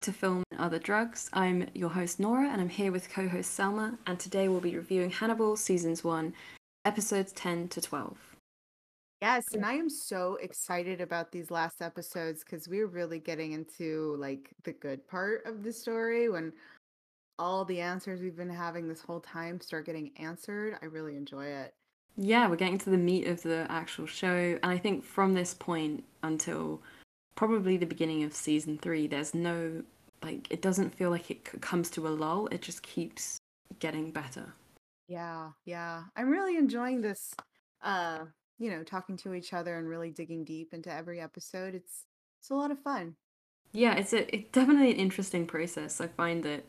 to Film and Other Drugs. I'm your host Nora, and I'm here with co host Selma, and today we'll be reviewing Hannibal Seasons 1, episodes 10 to 12. Yes, and I am so excited about these last episodes because we're really getting into like the good part of the story when all the answers we've been having this whole time start getting answered. I really enjoy it. Yeah, we're getting to the meat of the actual show, and I think from this point until probably the beginning of season three, there's no like it doesn't feel like it comes to a lull. It just keeps getting better. Yeah, yeah. I'm really enjoying this uh, you know, talking to each other and really digging deep into every episode. It's it's a lot of fun. Yeah, it's a it's definitely an interesting process. I find that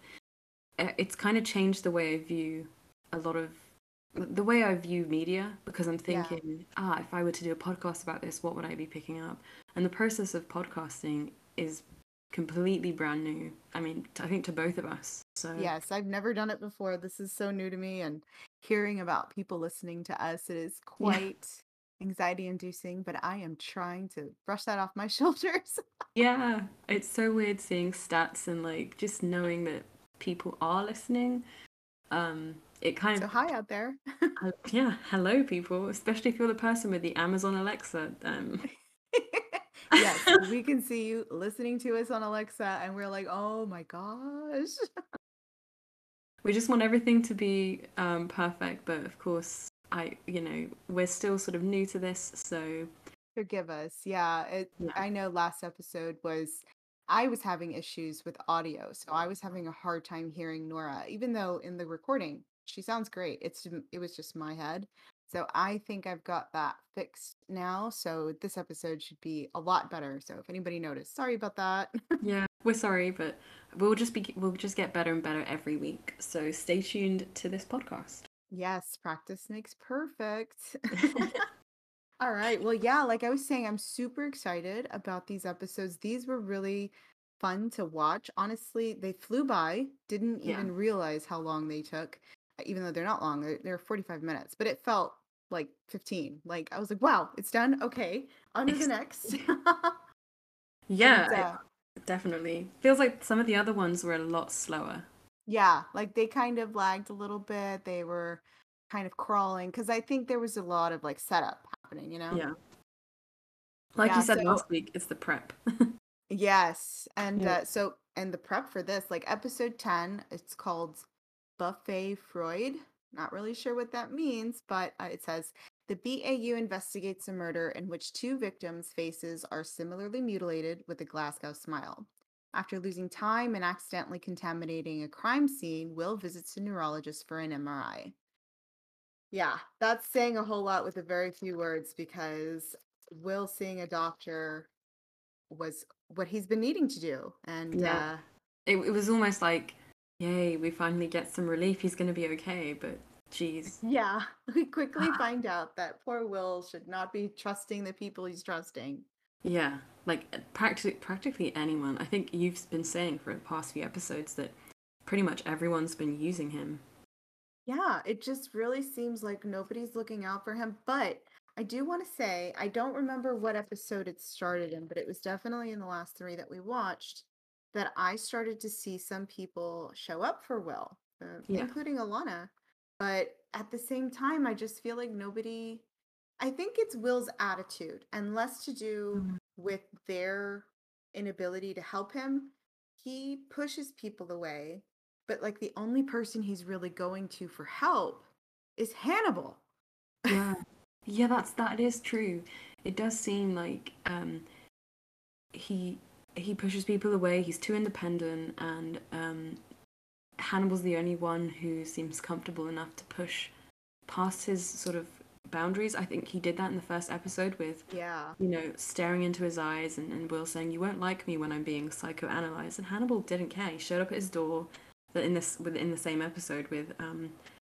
uh, it's kind of changed the way I view a lot of the way I view media because I'm thinking, yeah. ah, if I were to do a podcast about this, what would I be picking up? And the process of podcasting is completely brand new. I mean, I think to both of us. So Yes, I've never done it before. This is so new to me and hearing about people listening to us, it is quite yeah. anxiety inducing, but I am trying to brush that off my shoulders. yeah, it's so weird seeing stats and like just knowing that people are listening. Um it kind of. so of hi out there. uh, yeah, hello people, especially if you're the person with the Amazon Alexa. Um yes, we can see you listening to us on Alexa, and we're like, oh my gosh. we just want everything to be um, perfect, but of course, I, you know, we're still sort of new to this, so forgive us. Yeah, it, yeah. I know last episode was I was having issues with audio, so I was having a hard time hearing Nora, even though in the recording she sounds great. It's it was just my head. So I think I've got that fixed now. So this episode should be a lot better. So if anybody noticed, sorry about that. yeah, we're sorry, but we'll just be we'll just get better and better every week. So stay tuned to this podcast. Yes, practice makes perfect. All right. Well, yeah, like I was saying, I'm super excited about these episodes. These were really fun to watch. Honestly, they flew by. Didn't even yeah. realize how long they took even though they're not long, they're, they're 45 minutes, but it felt like 15. Like I was like, wow, it's done. Okay, on to the next. yeah, and, uh, definitely. Feels like some of the other ones were a lot slower. Yeah, like they kind of lagged a little bit. They were kind of crawling because I think there was a lot of like setup happening, you know? Yeah. Like yeah, you said so, last week, it's the prep. yes. And yeah. uh, so, and the prep for this, like episode 10, it's called Buffet Froid. Not really sure what that means, but uh, it says the BAU investigates a murder in which two victims' faces are similarly mutilated with a Glasgow smile. After losing time and accidentally contaminating a crime scene, Will visits a neurologist for an MRI. Yeah, that's saying a whole lot with a very few words because Will seeing a doctor was what he's been needing to do. And yeah. Uh, it, it was almost like yay, we finally get some relief. He's going to be okay. But geez. Yeah. We quickly find out that poor Will should not be trusting the people he's trusting. Yeah. Like uh, practically, practically anyone. I think you've been saying for the past few episodes that pretty much everyone's been using him. Yeah. It just really seems like nobody's looking out for him. But I do want to say, I don't remember what episode it started in, but it was definitely in the last three that we watched that I started to see some people show up for Will, uh, yeah. including Alana. But at the same time, I just feel like nobody, I think it's Will's attitude and less to do mm-hmm. with their inability to help him. He pushes people away, but like the only person he's really going to for help is Hannibal. Yeah. Yeah, that's that is true. It does seem like um he he pushes people away. He's too independent, and um, Hannibal's the only one who seems comfortable enough to push past his sort of boundaries. I think he did that in the first episode with, yeah, you know, staring into his eyes and, and Will saying, "You won't like me when I'm being psychoanalyzed." And Hannibal didn't care. He showed up at his door, in this within the same episode with um,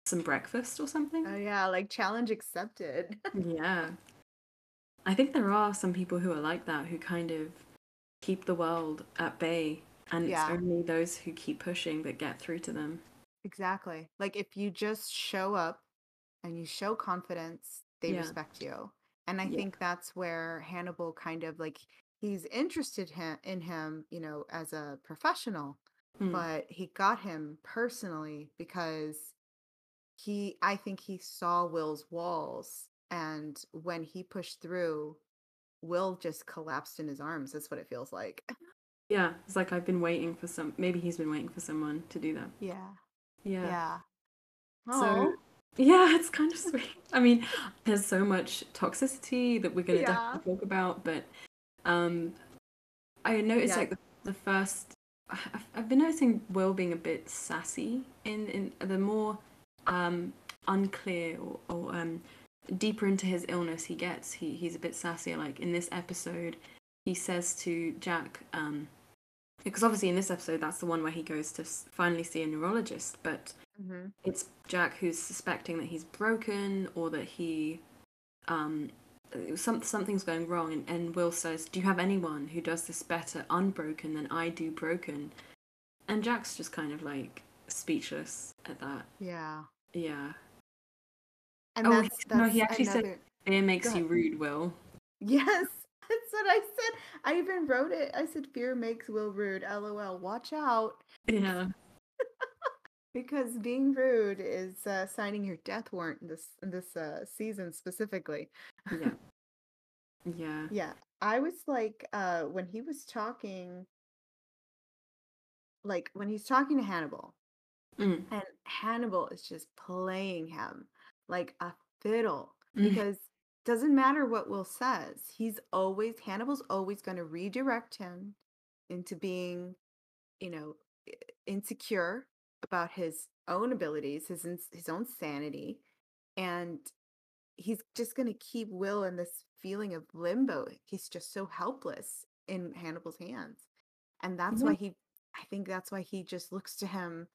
some breakfast or something. Oh yeah, like challenge accepted. yeah, I think there are some people who are like that who kind of keep the world at bay and yeah. it's only those who keep pushing that get through to them exactly like if you just show up and you show confidence they yeah. respect you and i yeah. think that's where hannibal kind of like he's interested him in him, you know, as a professional, Mm. but he got him personally because he I think he saw Will's walls and when he pushed through, Will just collapsed in his arms. That's what it feels like. Yeah, it's like I've been waiting for some. Maybe he's been waiting for someone to do that. Yeah. Yeah. Yeah. So Oh, yeah, it's kind of sweet. I mean, there's so much toxicity that we're gonna yeah. definitely talk about, but um, I noticed Yeah. like the, the first. I've, I've been noticing Will being a bit sassy in in the more um unclear or, or um deeper into his illness he gets. He he's a bit sassier. Like in this episode, he says to Jack, um, because obviously in this episode that's the one where he goes to finally see a neurologist, but hmm it's Jack who's suspecting that he's broken or that he um some something's going wrong and, and Will says, Do you have anyone who does this better unbroken than I do broken? And Jack's just kind of like speechless at that. Yeah. Yeah. And Oh, that's he- no, he actually said- another Fear makes you rude, Will. Yes, that's what I said. I even wrote it. I said fear makes Will rude. LOL. Watch out. Yeah. Because being rude is uh, signing your death warrant in this in this uh, season specifically. Yeah. Yeah. Yeah, I was like, uh, when he was talking, like when he's talking to Hannibal, Mm. and Hannibal is just playing him like a fiddle Mm. because doesn't matter what Will says, he's always Hannibal's always going to redirect him into being, you know, insecure about his own abilities, his his own sanity, and he's just going to keep Will in this feeling of limbo. He's just so helpless in Hannibal's hands. And that's why he I think that's why he just looks to him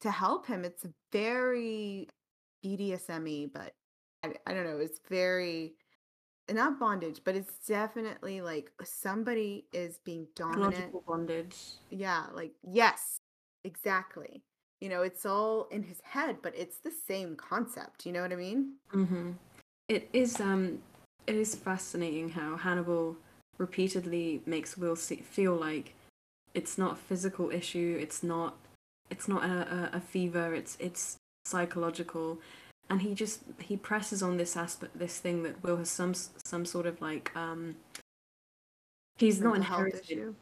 to help him. It's very BDSM-y, but I, I don't know, it's very not bondage, but it's definitely like somebody is being dominant. Bondage. Yeah, like yes, exactly. You know, it's all in his head, but it's the same concept. You know what I mean? hmm It is um it is fascinating how Hannibal repeatedly makes Will see, feel like it's not a physical issue, it's not it's not a, a, a fever, it's it's psychological and he just he presses on this aspect this thing that Will has some some sort of like um he's not Mental health inherited issue.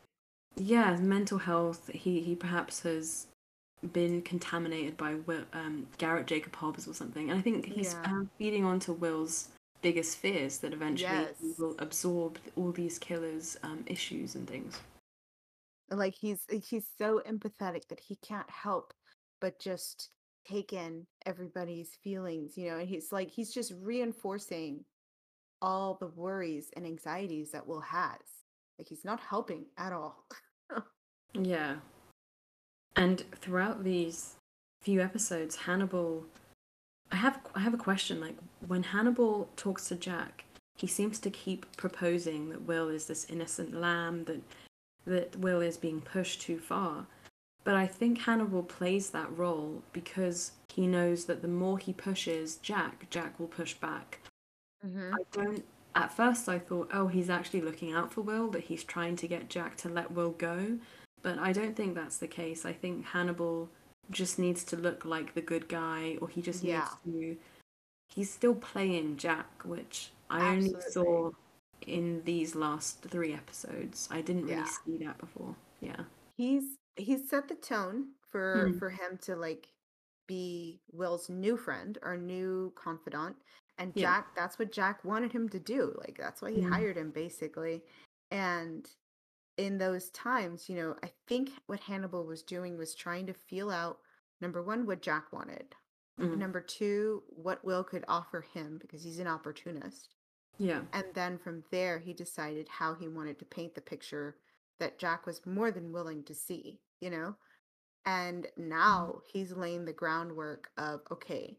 yeah, mental health. He he perhaps has been contaminated by Will, um, Garrett Jacob Hobbs or something, and I think he's Yeah. um, feeding onto Will's biggest fears that eventually he will absorb all these killers' um, issues and things. Like he's he's so empathetic that he can't help but just take in everybody's feelings, you know, and he's like he's just reinforcing all the worries and anxieties that Will has. Like he's not helping at all. Yeah, and throughout these few episodes, Hannibal. I have I have a question. Like when Hannibal talks to Jack, he seems to keep proposing that Will is this innocent lamb that that Will is being pushed too far. But I think Hannibal plays that role because he knows that the more he pushes Jack, Jack will push back. hmm I don't. At first, I thought, oh, he's actually looking out for Will, that he's trying to get Jack to let Will go. But I don't think that's the case. I think Hannibal just needs to look like the good guy, or he just Yeah. needs to. He's still playing Jack, which I only saw in these last three episodes. I didn't really Yeah. see that before. Yeah. He's he's set the tone for Mm. for him to like be Will's new friend or new confidant. And Yeah. Jack, that's what Jack wanted him to do. Like that's why he Mm. hired him basically. And in those times, you know, I think what Hannibal was doing was trying to feel out number one, what Jack wanted. Mm. Number two, what Will could offer him because he's an opportunist. Yeah. And then from there, he decided how he wanted to paint the picture that Jack was more than willing to see, you know? And now he's laying the groundwork of, okay,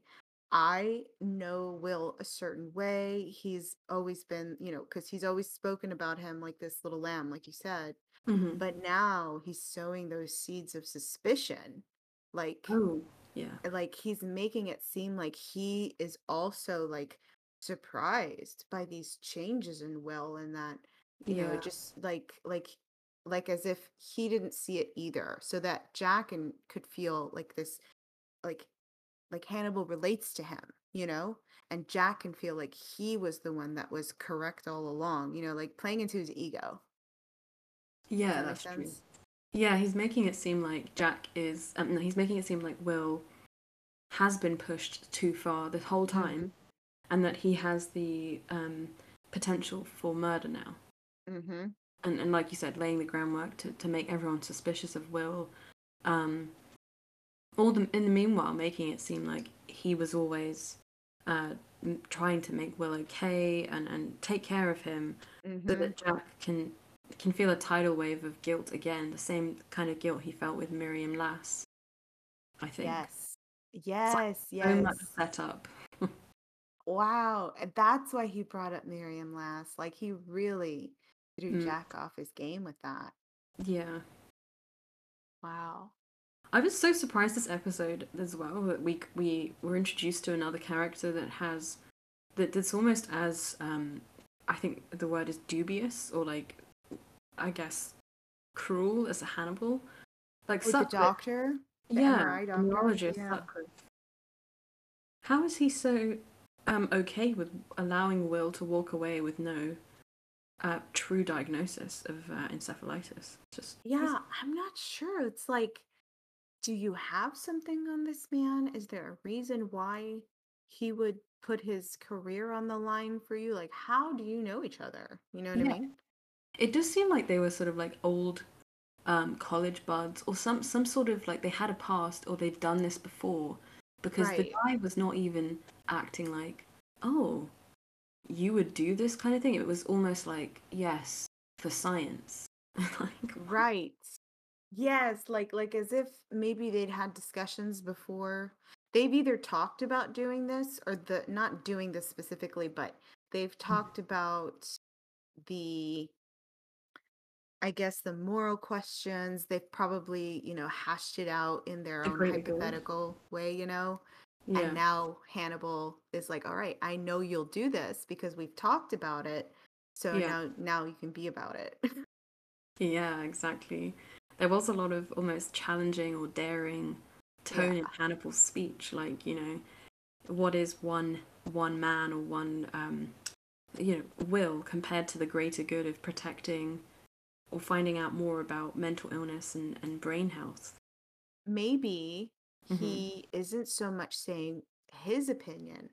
I know Will a certain way. He's always been, you know, because he's always spoken about him like this little lamb, like you said. hmm But now he's sowing those seeds of suspicion. Like, Oh, yeah. like he's making it seem like he is also like surprised by these changes in Will and that You know, just like like like as if he didn't see it either, so that Jack and could feel like this like like Hannibal relates to him, you know? And Jack can feel like he was the one that was correct all along, you know, like playing into his ego. Yeah, that that's true. Yeah, he's making it seem like Jack is. Um, no, he's making it seem like Will has been pushed too far the whole time, and that he has the um, potential for murder now. Mm-hmm. And and like you said, laying the groundwork to, to make everyone suspicious of Will. Um, all the in the meanwhile, making it seem like he was always uh, trying to make Will okay and, and take care of him so Mm-hmm. that Jack can can feel a tidal wave of guilt again, the same kind of guilt he felt with Miriam Lass. I think. Yes. Yes, So yes. much set up. Wow. That's why he brought up Miriam Lass. Like he really threw Mm. Jack off his game with that. Yeah. Wow. I was so surprised this episode as well that we we were introduced to another character that has that that's almost as um I think the word is dubious or like I guess cruel as a Hannibal. Like Like the doctor? the yeah, MRI doctor? neurologist Yeah. Sutcliffe. How is he so um okay with allowing Will to walk away with no uh, true diagnosis of uh, encephalitis? Just Yeah, I'm not sure. It's like, do you have something on this man? Is there a reason why he would put his career on the line for you? Like, how do you know each other? You know what Yeah. I mean? It does seem like they were sort of like old um, college buds, or some some sort of like they had a past, or they've done this before, because the guy was not even acting like, oh, you would do this kind of thing. It was almost like, yes, for science. like, Right. Yes, like like as if maybe they'd had discussions before. They've either talked about doing this or the not doing this specifically, but they've hmm. talked about the I guess the moral questions. They've probably, you know, hashed it out in their The own hypothetical way, you know. Yeah, And now Hannibal is like, "All right, I know you'll do this because we've talked about it. So Yeah. now now you can be about it." yeah, exactly. There was a lot of almost challenging or daring tone in Hannibal's speech, like you know, what is one one man or one um, you know will compared to the greater good of protecting or finding out more about mental illness and, and brain health. maybe Mhm. he isn't so much saying his opinion,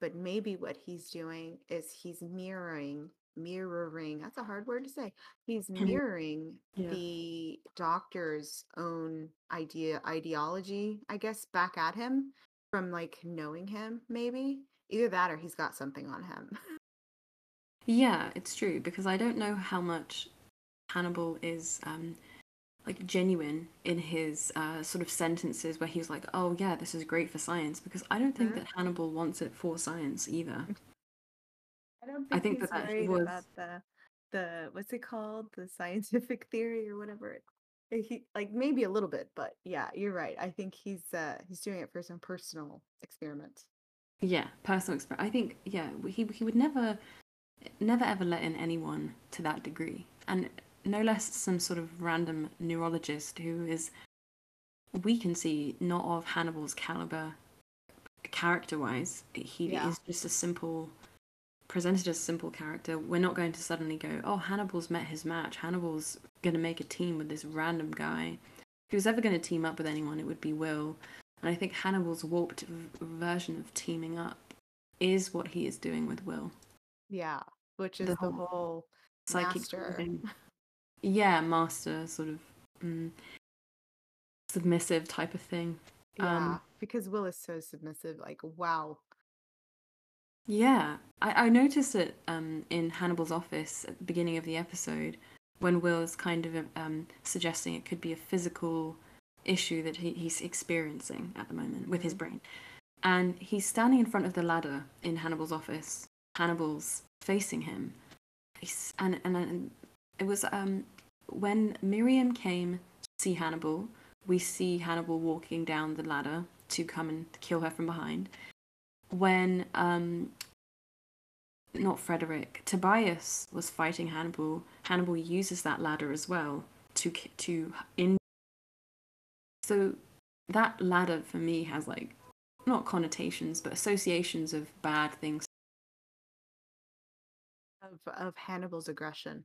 but maybe what he's doing is he's mirroring mirroring that's a hard word to say he's mirroring Yeah. the doctor's own idea ideology i guess back at him from like knowing him maybe either that or he's got something on him Yeah, it's true because I don't know how much Hannibal is um, like genuine in his uh, sort of sentences where he's like, "Oh yeah, this is great for science," because I don't think Mhm. that Hannibal wants it for science either. i don't I think, think he's that worried was- about the the what's it called the scientific theory or whatever Uh, he like maybe a little bit but yeah you're right i think he's uh he's doing it for some personal experiment Yeah, personal experience. I think yeah, he he would never, never ever let in anyone to that degree, and no less some sort of random neurologist who is, we can see not of Hannibal's caliber, character wise. He Yeah. is just a simple, presented as a simple character. We're not going to suddenly go, oh, Hannibal's met his match. Hannibal's going to make a team with this random guy. If he was ever going to team up with anyone, it would be Will. And I think Hannibal's warped v- version of teaming up is what he is doing with Will. yeah which is The the, whole whole Psychic thing. Yeah, master sort of mm, submissive type of thing. yeah Um, because will is so submissive like wow Yeah, I, I noticed it um, in Hannibal's office at the beginning of the episode when Will is kind of um, suggesting it could be a physical issue that he, he's experiencing at the moment with his Mhm. brain. And he's standing in front of the ladder in Hannibal's office. Hannibal's facing him. He's, and, and, and it was um, when Miriam came to see Hannibal, we see Hannibal walking down the ladder to come and kill her from behind when um, not Frederick. Tobias was fighting Hannibal. Hannibal uses that ladder as well to to in. So that ladder for me has like not connotations but associations of bad things of of Hannibal's aggression.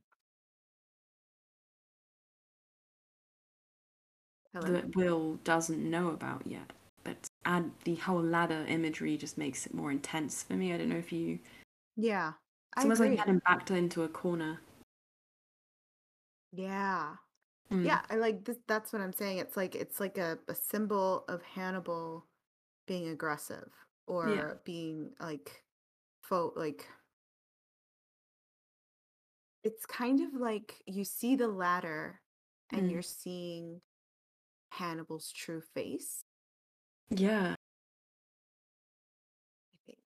That Will doesn't know about yet. But add the whole ladder imagery just makes it more intense for me. I don't know if you. Yeah, it's almost like getting backed into a corner. Yeah, mm. yeah. I like this. That's what I'm saying. It's like it's like a, a symbol of Hannibal being aggressive or yeah. being like faux like it's kind of like you see the ladder and mm. you're seeing Hannibal's true face. Yeah. I think.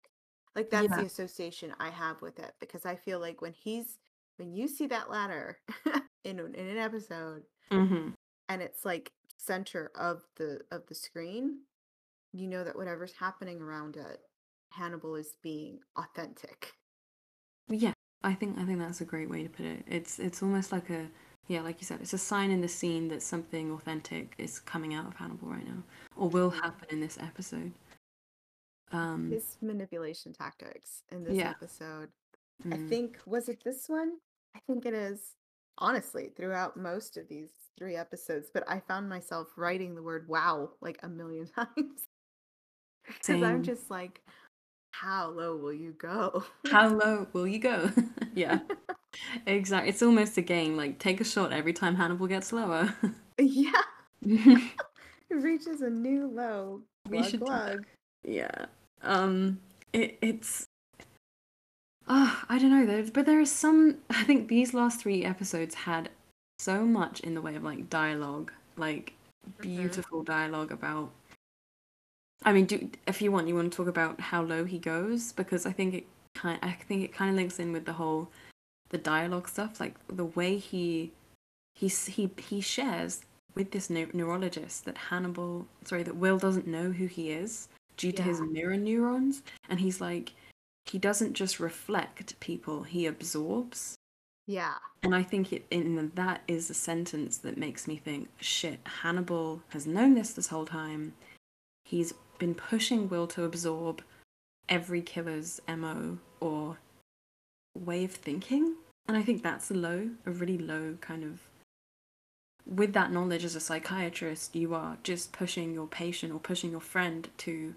Like that's yeah. the association I have with it because I feel like when he's when you see that ladder in in an episode mm-hmm. and it's like center of the of the screen, you know that whatever's happening around it, Hannibal is being authentic. Yeah, I think I think that's a great way to put it. It's it's almost like a yeah, like you said, it's a sign in the scene that something authentic is coming out of Hannibal right now, or will happen in this episode. Um, His manipulation tactics in this yeah. episode. Mm. I think was it this one? I think it is. Honestly, throughout most of these three episodes, but I found myself writing the word "wow" like a million times because I'm just like, how low will you go? How low will you go? yeah. exactly. It's almost a game. Like take a shot every time Hannibal gets lower. yeah. it reaches a new low. We should glug. Yeah. Um it, it's Oh, I don't know though, but there is some I think these last 3 episodes had so much in the way of like dialogue, like mm-hmm. beautiful mm-hmm. dialogue about I mean, do if you want, you want to talk about how low he goes because I think it kind, I think it kind of links in with the whole, the dialogue stuff, like the way he, he he he shares with this neurologist that Hannibal, sorry, that Will doesn't know who he is due to yeah. his mirror neurons, and he's like, he doesn't just reflect people, he absorbs. Yeah. And I think it in that is a sentence that makes me think, shit, Hannibal has known this this whole time. He's been pushing Will to absorb every killer's MO or way of thinking. And I think that's a low, a really low kind of. With that knowledge as a psychiatrist, you are just pushing your patient or pushing your friend to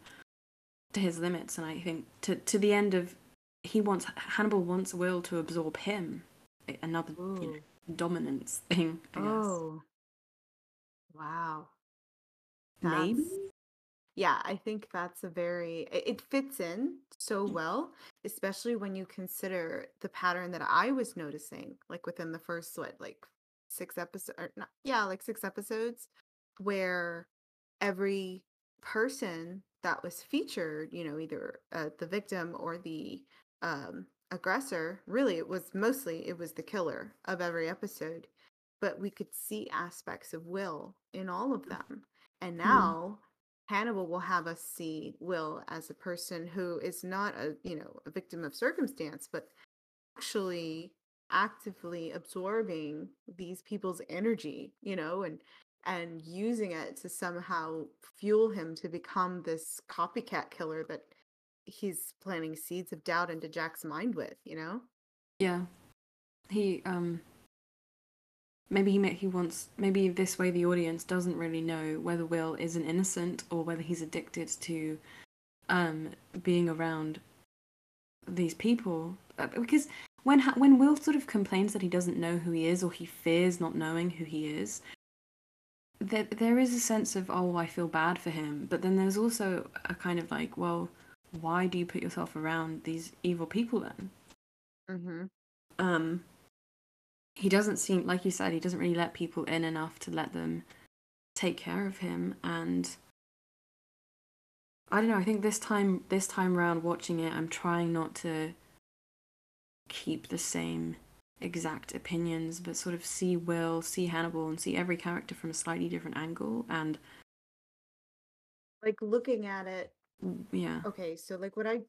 to his limits. And I think to to the end of he wants Hannibal wants Will to absorb him. Another you know, dominance thing. I oh, wow. That's... Maybe yeah, I think that's a very it fits in so mm. well, especially when you consider the pattern that I was noticing, like within the first what, like six episodes, not, yeah, like six episodes, where every person that was featured, you know, either uh, the victim or the um, aggressor, really, it was mostly it was the killer of every episode, but we could see aspects of Will in all of mm. them, and mm. now. Hannibal will have us see Will as a person who is not a, you know, a victim of circumstance, but actually actively absorbing these people's energy, you know, and and using it to somehow fuel him to become this copycat killer that he's planting seeds of doubt into Jack's mind with, you know? Yeah. He um maybe he he wants maybe this way the audience doesn't really know whether Will is an innocent or whether he's addicted to um being around these people. Uh, because when when Will sort of complains that he doesn't know who he is or he fears not knowing who he is there there is a sense of oh I feel bad for him. But then there's also a kind of like well why do you put yourself around these evil people then? Mhm um he doesn't seem like you said he doesn't really let people in enough to let them take care of him and I don't know I think this time this time around watching it I'm trying not to keep the same exact opinions but sort of see Will see Hannibal and see every character from a slightly different angle and like looking at it yeah okay so like what I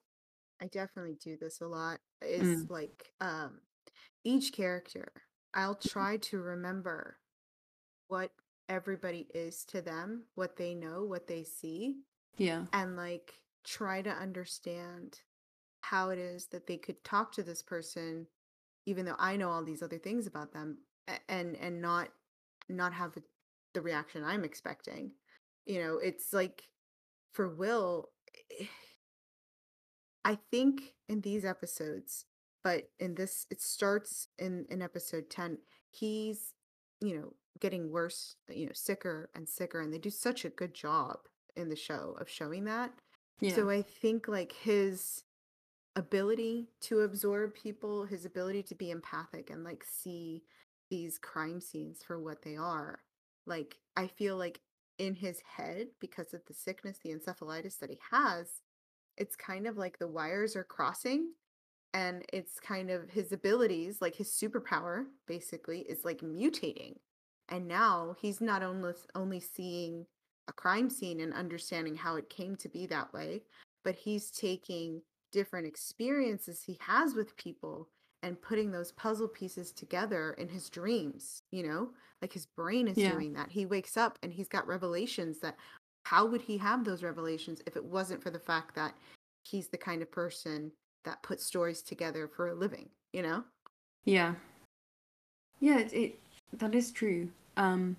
I definitely do this a lot is Mm. like um each character, I'll try to remember what everybody is to them, what they know, what they see, Yeah. and like try to understand how it is that they could talk to this person even though I know all these other things about them and and not not have the the reaction I'm expecting. You know, it's like for Will eh, I think in these episodes, but in this, it starts in in episode 10. He's, you know, getting worse, you know, sicker and sicker, and they do such a good job in the show of showing that. Yeah. So I think like his ability to absorb people, his ability to be empathic and like see these crime scenes for what they are. Like I feel like in his head because of the sickness, the encephalitis that he has, it's kind of like the wires are crossing and it's kind of his abilities, like his superpower basically is like mutating. And now he's not only only seeing a crime scene and understanding how it came to be that way, but he's taking different experiences he has with people and putting those puzzle pieces together in his dreams, you know? Like his brain is Yeah. doing that. He wakes up and he's got revelations that how would he have those revelations if it wasn't for the fact that he's the kind of person that puts stories together for a living, you know? Yeah. Yeah, it, it that is true. Um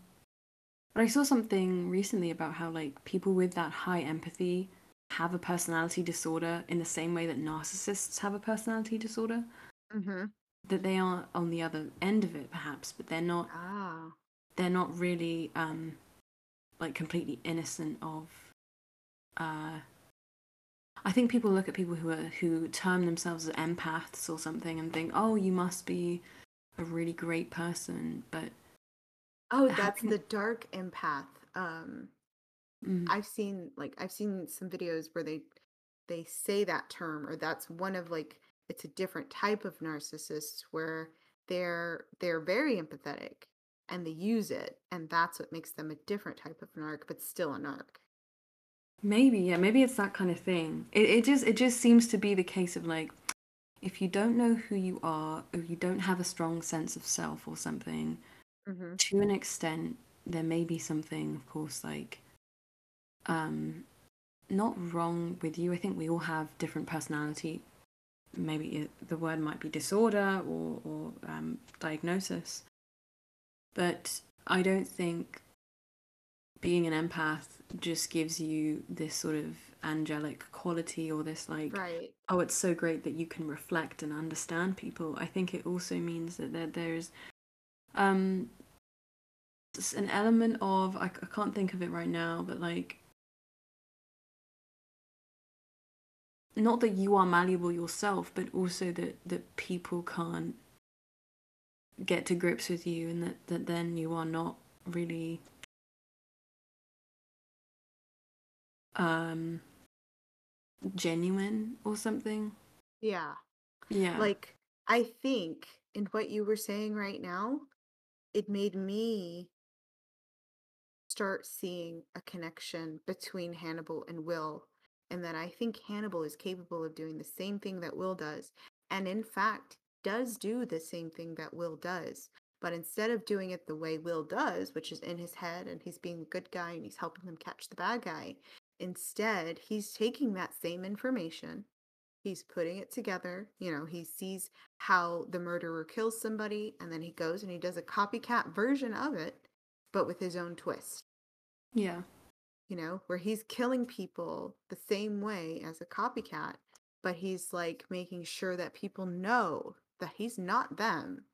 but I saw something recently about how like people with that high empathy have a personality disorder in the same way that narcissists have a personality disorder. Mm-hmm. That they are on the other end of it perhaps, but they're not Ah. they're not really um like completely innocent of uh I think people look at people who are who term themselves as empaths or something and think, "Oh, you must be a really great person," but Oh, that's can- the dark empath. Um mm, I've seen like I've seen some videos where they they say that term or that's one of like it's a different type of narcissist where they're they're very empathetic and they use it and that's what makes them a different type of narc but still a narc. Maybe yeah, maybe it's that kind of thing. It it just it just seems to be the case of like if you don't know who you are or you don't have a strong sense of self or something, Mm-hmm. to an extent there may be something of course like um not wrong with you i think we all have different personality maybe the word might be disorder or or um, diagnosis but i don't think being an empath just gives you this sort of angelic quality or this like Right. oh it's so great that you can reflect and understand people i think it also means that there, there's um an element of I, I can't think of it right now but like not that you are malleable yourself but also that that people can't get to grips with you and that, that then you are not really um genuine or something Yeah. yeah Like I think in what you were saying right now, it made me start seeing a connection between Hannibal and Will, and that I think Hannibal is capable of doing the same thing that Will does, and in fact, does do the same thing that Will does. But instead of doing it the way Will does, which is in his head and he's being a good guy and he's helping them catch the bad guy, instead, he's taking that same information, he's putting it together. You know, he sees how the murderer kills somebody, and then he goes and he does a copycat version of it, but with his own twist yeah you know, where he's killing people the same way as a copycat, but he's like making sure that people know that he's not them.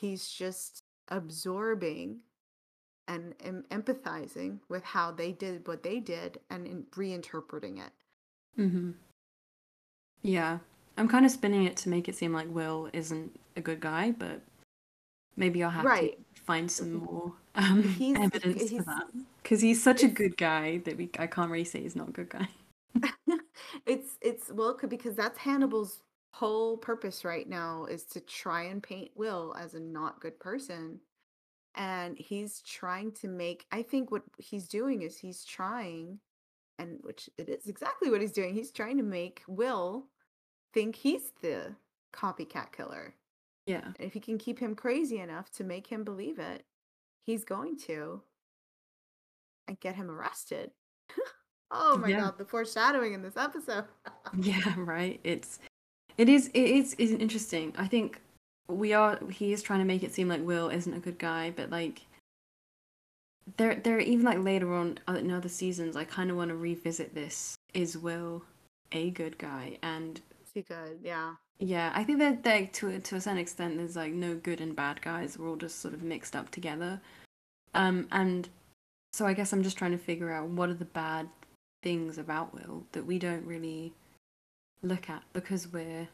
He's just absorbing and em- empathizing with how they did what they did and in- reinterpreting it. Mm-hmm. Yeah. I'm kind of spinning it to make it seem like Will isn't a good guy, but maybe I'll have Right. to find some more um, He's- evidence for that. Because he's such a good guy that we I can't really say he's not a good guy. it's it's well because that's Hannibal's whole purpose right now is to try and paint Will as a not good person. And he's trying to make I think what he's doing is he's trying and which it is exactly what he's doing. He's trying to make Will think he's the copycat killer. Yeah. And if he can keep him crazy enough to make him believe it, he's going to and get him arrested. oh my Yeah. god, the foreshadowing in this episode. Yeah, right. It's it is it is is interesting. I think we are he is trying to make it seem like Will isn't a good guy, but like there there even like later on uh, in other seasons I kind of want to revisit this is Will a good guy and he good? Yeah. yeah, I think that like to to a certain extent there's like no good and bad guys. We're all just sort of mixed up together. Um and so I guess I'm just trying to figure out what are the bad things about Will that we don't really look at because we're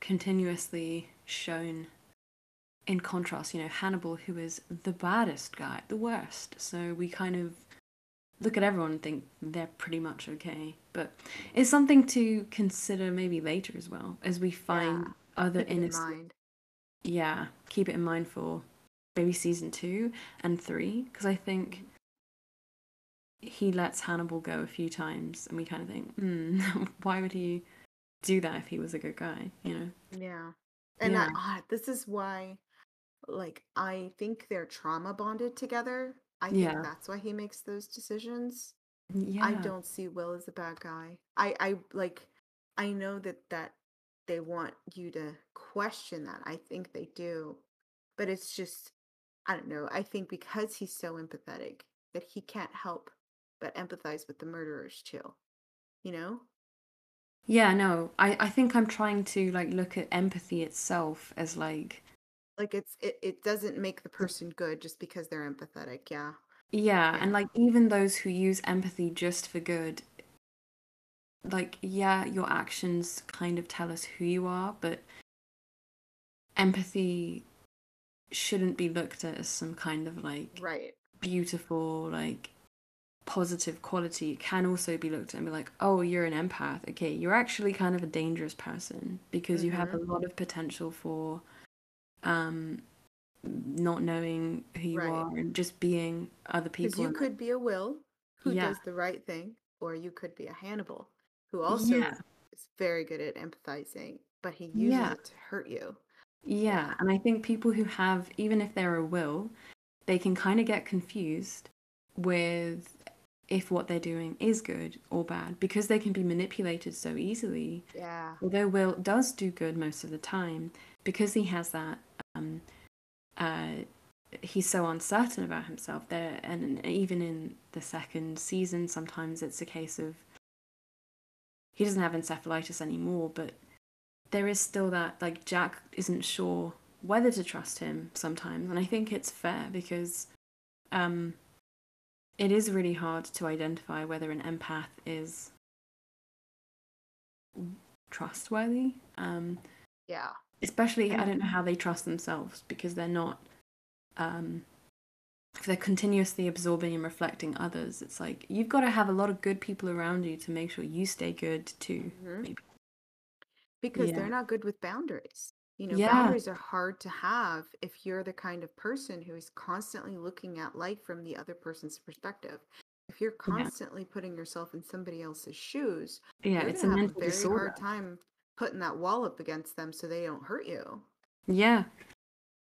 continuously shown in contrast, you know, Hannibal who is the baddest guy, the worst. So we kind of look at everyone and think they're pretty much okay. But it's something to consider maybe later as well as we find Yeah, other Keep it in innocent mind. yeah, keep it in mind for maybe season two and three, because I think he lets Hannibal go a few times, and we kind of think, hmm, why would he do that if he was a good guy? You know? Yeah. And Yeah. I, ah, this is why, like, I think they're trauma bonded together. I think Yeah. that's why he makes those decisions. Yeah. I don't see Will as a bad guy. I, I like, I know that that they want you to question that. I think they do, but it's just, I don't know. I think because he's so empathetic that he can't help but empathize with the murderers too. You know? Yeah, no, I, I think I'm trying to like look at empathy itself as like Like it's it, it doesn't make the person good just because they're empathetic. Yeah. Yeah, Yeah. and like even those who use empathy just for good, like, yeah, your actions kind of tell us who you are, but empathy shouldn't be looked at as some kind of like Right. beautiful, like positive quality. Can also be looked at and be like, oh, you're an empath. Okay, you're actually kind of a dangerous person because you have a lot of potential for um not knowing who you Right. are and just being other Because people. you could be a Will who Yeah. does the right thing, or you could be a Hannibal who also Yeah. is very good at empathizing, but he uses Yeah. it to hurt you. Yeah, and I think people who have, even if they're a will, they can kind of get confused with if what they're doing is good or bad because they can be manipulated so easily. Yeah. Although Will does do good most of the time, because he has that, um, uh, he's so uncertain about himself. There, and even in the second season, sometimes it's a case of he doesn't have encephalitis anymore, but there is still that like Jack isn't sure whether to trust him sometimes, and I think it's fair because um, it is really hard to identify whether an empath is trustworthy. Um, Yeah. especially, I don't know how they trust themselves because they're not. Um, if they're continuously absorbing and reflecting others, it's like you've got to have a lot of good people around you to make sure you stay good too. Mhm. Maybe. Because Yeah. they're not good with boundaries. You know, Yeah. boundaries are hard to have if you're the kind of person who is constantly looking at life from the other person's perspective. If you're constantly putting yourself in somebody else's shoes, Yeah, you're it's a gonna have a mental very disorder. hard time putting that wall up against them so they don't hurt you. Yeah,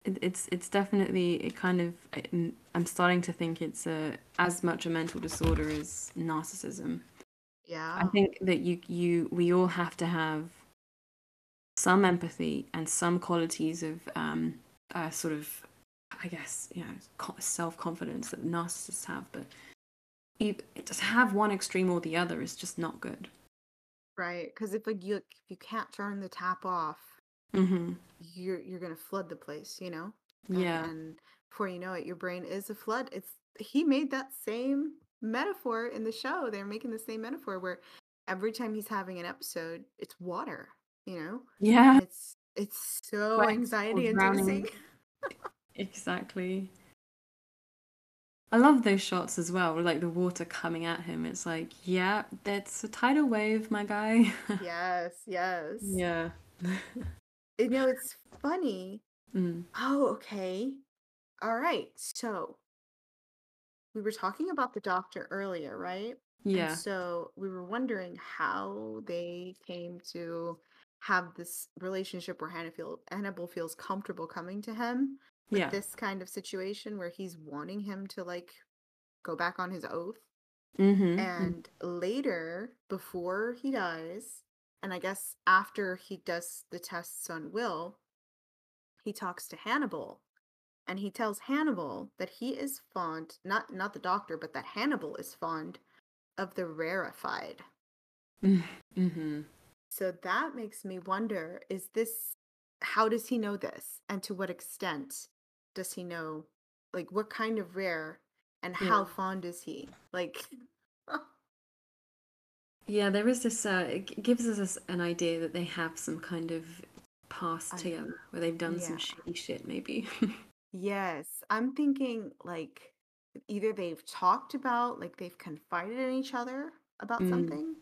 it, it's it's definitely it kind of I- I'm starting to think it's a as much a mental disorder as narcissism. Yeah. I think that you you we all have to have some empathy and some qualities of um uh, sort of I guess you know self confidence that narcissists have, but you to have one extreme or the other is just not good. Right, because if like you if you can't turn the tap off, hmm you're you're gonna flood the place, you know. And, Yeah, and before you know it, your brain is a flood. It's he made that same metaphor in the show. They're making the same metaphor where every time he's having an episode, it's water. You know, yeah, it's it's so anxiety inducing. exactly. I love those shots as well, like the water coming at him. It's like, yeah, that's a tidal wave, my guy. yes, yes. yeah. You know, it's funny. Mm. Oh, okay. All right. So we were talking about the doctor earlier, right? And Yeah. so we were wondering how they came to have this relationship where Hannibal, Hannibal feels comfortable coming to him with Yeah. this kind of situation where he's wanting him to like go back on his oath. Mm-hmm. And later, before he dies, and I guess after he does the tests on Will, he talks to Hannibal and he tells Hannibal that he is fond, not not the doctor, but that Hannibal is fond of the rarefied. Mm-hmm. So that makes me wonder is this how does he know this and to what extent does he know like what kind of rare and how Yeah. fond is he? Like Yeah, there is this. Uh, it gives us an idea that they have some kind of past I- together, where they've done some shitty shit, maybe. Yes, I'm thinking like either they've talked about, like they've confided in each other about Mm, something,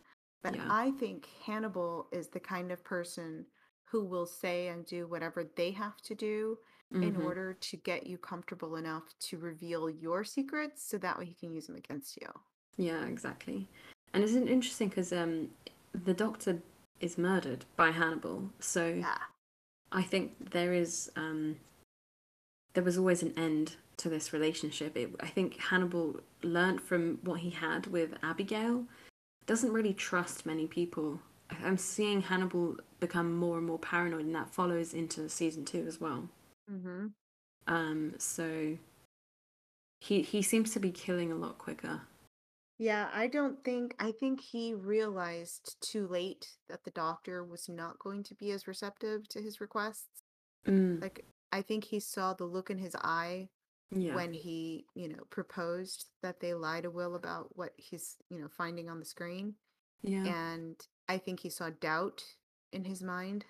but yeah. I think Hannibal is the kind of person who will say and do whatever they have to do in Mhm. order to get you comfortable enough to reveal your secrets so that way he can use them against you. Yeah, exactly. And it's in- interesting because um, the doctor is murdered by Hannibal, so Yeah. I think there is um, there was always an end to this relationship. It, I think Hannibal learnt from what he had with Abigail. Doesn't really trust many people. I'm seeing Hannibal become more and more paranoid, and that follows into season two as well. Mm-hmm. Um, so he he seems to be killing a lot quicker. Yeah, I don't think, I think he realized too late that the doctor was not going to be as receptive to his requests. Mm, Like, I think he saw the look in his eye yeah. when he, you know, proposed that they lie to Will about what he's, you know, finding on the screen. Yeah. And I think he saw doubt in his mind.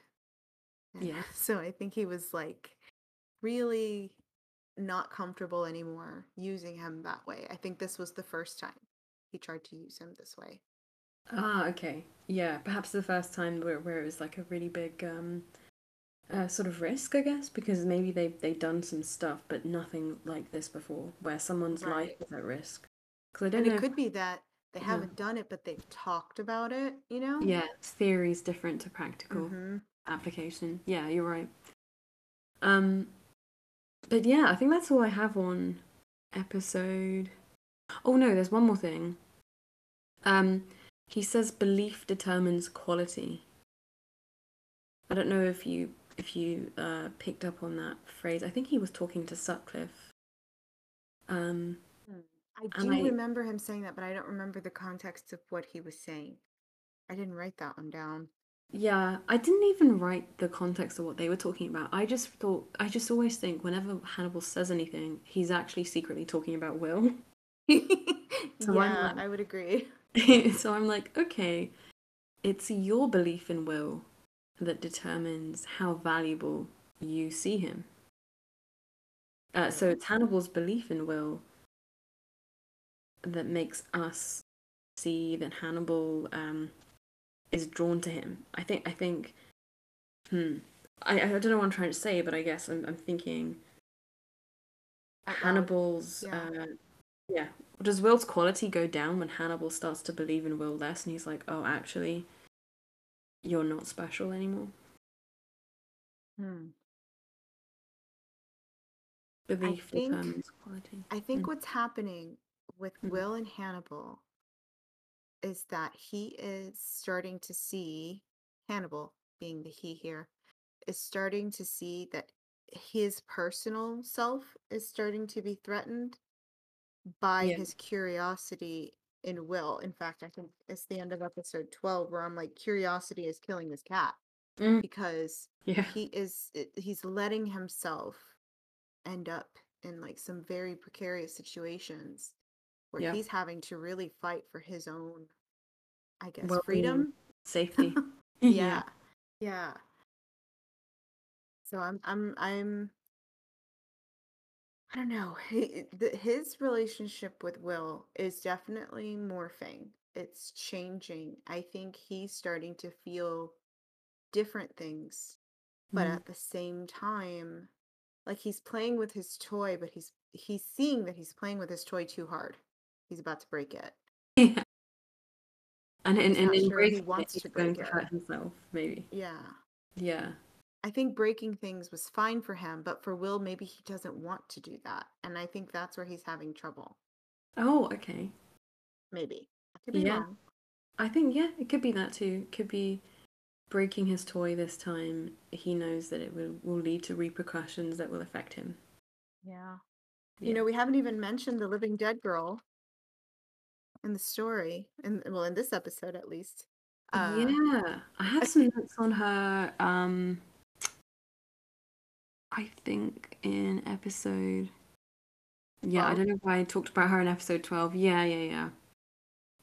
And Yeah. So I think he was like really not comfortable anymore using him that way. I think this was the first time he tried to use him this way. Ah, okay. Yeah, perhaps the first time where, where it was like a really big um uh, sort of risk, I guess, because maybe they they've done some stuff, but nothing like this before, where someone's life is at risk. Because I don't And know. it if- could be that they Yeah. haven't done it, but they've talked about it, you know? yeah, theory's different to practical hmm application. Yeah, you're right. Um, but yeah, I think that's all I have on episode. Oh no, there's one more thing. Um, he says belief determines quality. I don't know if you if you uh, picked up on that phrase. I think he was talking to Sutcliffe. Um, I do I- remember him saying that, but I don't remember the context of what he was saying. I didn't write that one down. yeah, I didn't even write the context of what they were talking about. I just thought I just always think whenever Hannibal says anything, he's actually secretly talking about Will. So yeah, like- I would agree. so I'm like, okay, it's your belief in Will that determines how valuable you see him. Uh, so it's Hannibal's belief in Will that makes us see that Hannibal um, is drawn to him. I think. I think. Hmm. I, I don't know what I'm trying to say, but I guess I'm, I'm thinking. Hannibal's. Yeah. Uh, yeah. Does Will's quality go down when Hannibal starts to believe in Will less and he's like, oh, actually, you're not special anymore? Hmm. Belief think- determines quality. I think Mm. what's happening with Mm. Will and Hannibal is that he is starting to see Hannibal, being the he here, is starting to see that his personal self is starting to be threatened by Yeah. his curiosity in Will. In fact, I think it's the end of episode 12 where I'm like, curiosity is killing this cat Mm. because Yeah. he is he's letting himself end up in like some very precarious situations where Yeah. he's having to really fight for his own i guess Well-being. freedom Safety. yeah yeah so i'm i'm i'm i don't know he, the, his relationship with will is definitely morphing it's changing i think he's starting to feel different things but Mm. at the same time like he's playing with his toy but he's he's seeing that he's playing with his toy too hard he's about to break it yeah. And and, and in sure he breaking it, wants he's to going break to it. hurt himself, maybe. Yeah. Yeah. I think breaking things was fine for him, but for Will, maybe he doesn't want to do that. And I think that's where he's having trouble. Oh, okay. Maybe. I could be Yeah. wrong. I think yeah, it could be that too. It could be breaking his toy this time. He knows that it will, will lead to repercussions that will affect him. Yeah. Yeah. You know, we haven't even mentioned the living dead girl in the story, in well, in this episode at least. Uh, yeah, I have some notes on her. Um, I think in episode. Yeah, I don't know if I talked about her in episode twelve. Yeah, yeah, yeah.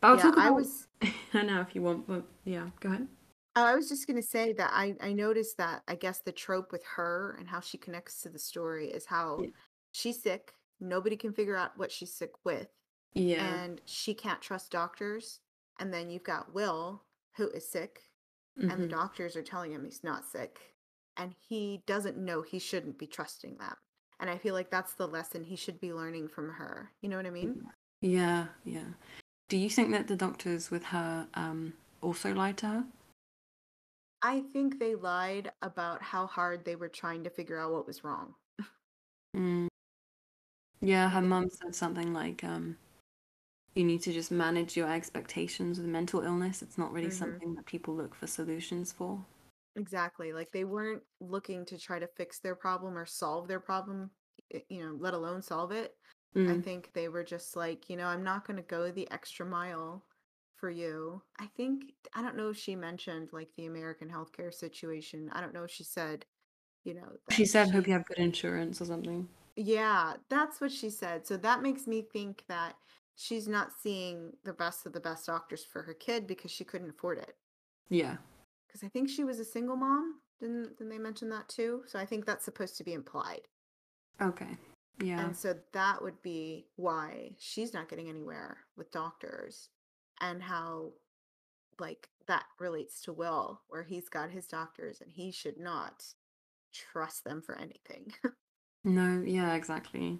But I'll yeah, talk about I was her now if you want. But yeah, go ahead. Oh, I was just gonna say that I I noticed that I guess the trope with her and how she connects to the story is how Yeah. she's sick, nobody can figure out what she's sick with, Yeah, and she can't trust doctors. And then you've got Will, who is sick, and the mhm. doctors are telling him he's not sick, and he doesn't know he shouldn't be trusting them. And I feel like that's the lesson he should be learning from her. You know what I mean? yeah, yeah. Do you think that the doctors with her um also lied to her? I think they lied about how hard they were trying to figure out what was wrong. Mm. Yeah, her mum said something like, um, you need to just manage your expectations with mental illness. It's not really Mhm. something that people look for solutions for. Exactly. Like they weren't looking to try to fix their problem or solve their problem, y- you know, let alone solve it. I Mm. think they were just like, you know, I'm not going to go the extra mile for you. I think, I don't know if she mentioned like the American healthcare situation. I don't know if she said, you know, She that said, hope she- you have good insurance or something. Yeah, that's what she said. So that makes me think that she's not seeing the best of the best doctors for her kid because she couldn't afford it. Yeah. Because I think she was a single mom. Didn't, didn't they mention that too? So I think that's supposed to be implied. Okay. Yeah. And so that would be why she's not getting anywhere with doctors and how like that relates to Will, where he's got his doctors and he should not trust them for anything. No, yeah, exactly.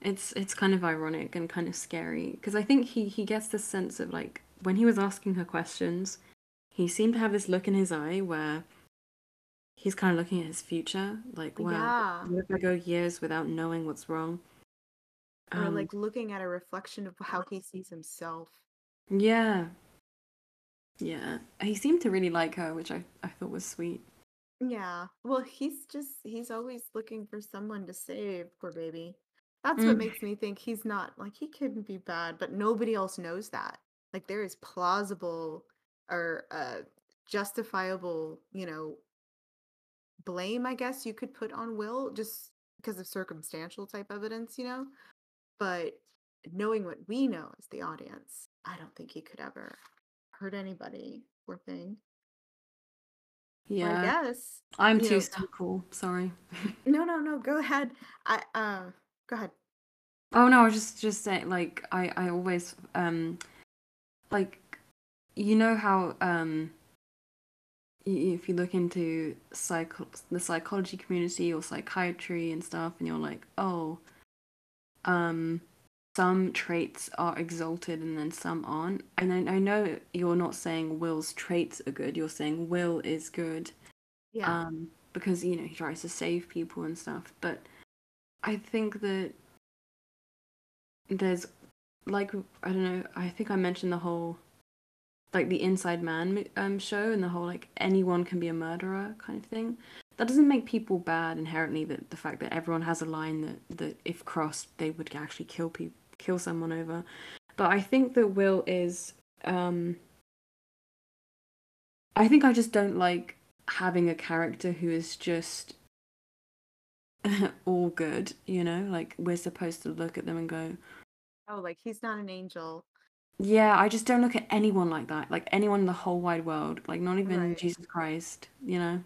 It's it's kind of ironic and kind of scary because I think he he gets this sense of like when he was asking her questions, he seemed to have this look in his eye where he's kind of looking at his future, like, wow, yeah. what if I go years without knowing what's wrong? Or Um, like looking at a reflection of how he sees himself. yeah, yeah. He seemed to really like her, which I I thought was sweet. Yeah. Well, he's just he's always looking for someone to save, poor baby. That's Mm. what makes me think he's not like he couldn't be bad, but nobody else knows that. Like there is plausible or uh justifiable, you know, blame, I guess you could put on Will just because of circumstantial type evidence, you know? But knowing what we know as the audience, I don't think he could ever hurt anybody, poor thing. Or I Yeah, guess. I'm too know. Sorry. No, no, no. Go ahead. I uh go ahead. Oh no, I was just just saying like I I always um like you know how um if you look into psycho the psychology community or psychiatry and stuff and you're like oh um some traits are exalted and then some aren't and I, I know you're not saying Will's traits are good you're saying Will is good Yeah. um, because you know he tries to save people and stuff. But I think that there's like I don't know. I think I mentioned the whole like the Inside Man um show and the whole like anyone can be a murderer kind of thing. That doesn't make people bad inherently. That the fact that everyone has a line that that if crossed they would actually kill people kill someone over. But I think that Will is um I think I just don't like having a character who is just all good, you know? Like we're supposed to look at them and go, oh, like he's not an angel. Yeah, I just don't look at anyone like that. Like anyone in the whole wide world, like not even Right. Jesus Christ, you know?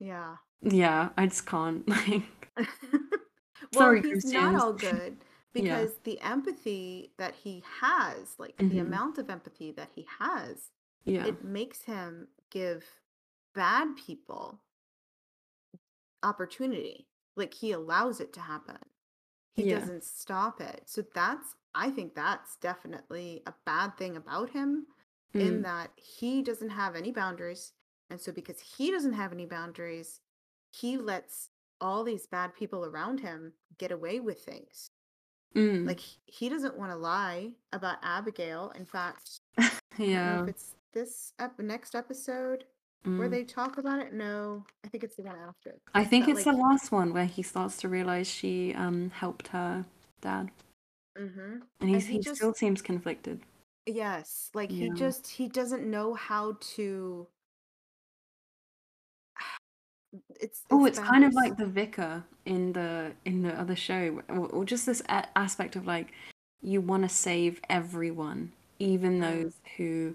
Yeah. Yeah, I just can't. Like well, Sorry, he's Christians. not all good Yeah. because the empathy that he has, like the Mhm. amount of empathy that he has, yeah. it makes him give bad people opportunity. Like he allows it to happen. He Yeah. doesn't stop it. So that's I think that's definitely a bad thing about him in Mm. that he doesn't have any boundaries. And so, because he doesn't have any boundaries, he lets all these bad people around him get away with things. Mm. Like, he doesn't want to lie about Abigail. In fact, I don't know yeah. if it's this ep- next episode where Mm. they talk about it. No, I think it's the one after. I think But, it's the last one where he starts to realize she um helped her dad, mm-hmm. and and he he just still seems conflicted. Yes, like he just he doesn't know how to it's Oh, it's it's kind of like the vicar in the in the other show, or, or just this a- aspect of like you want to save everyone, even those who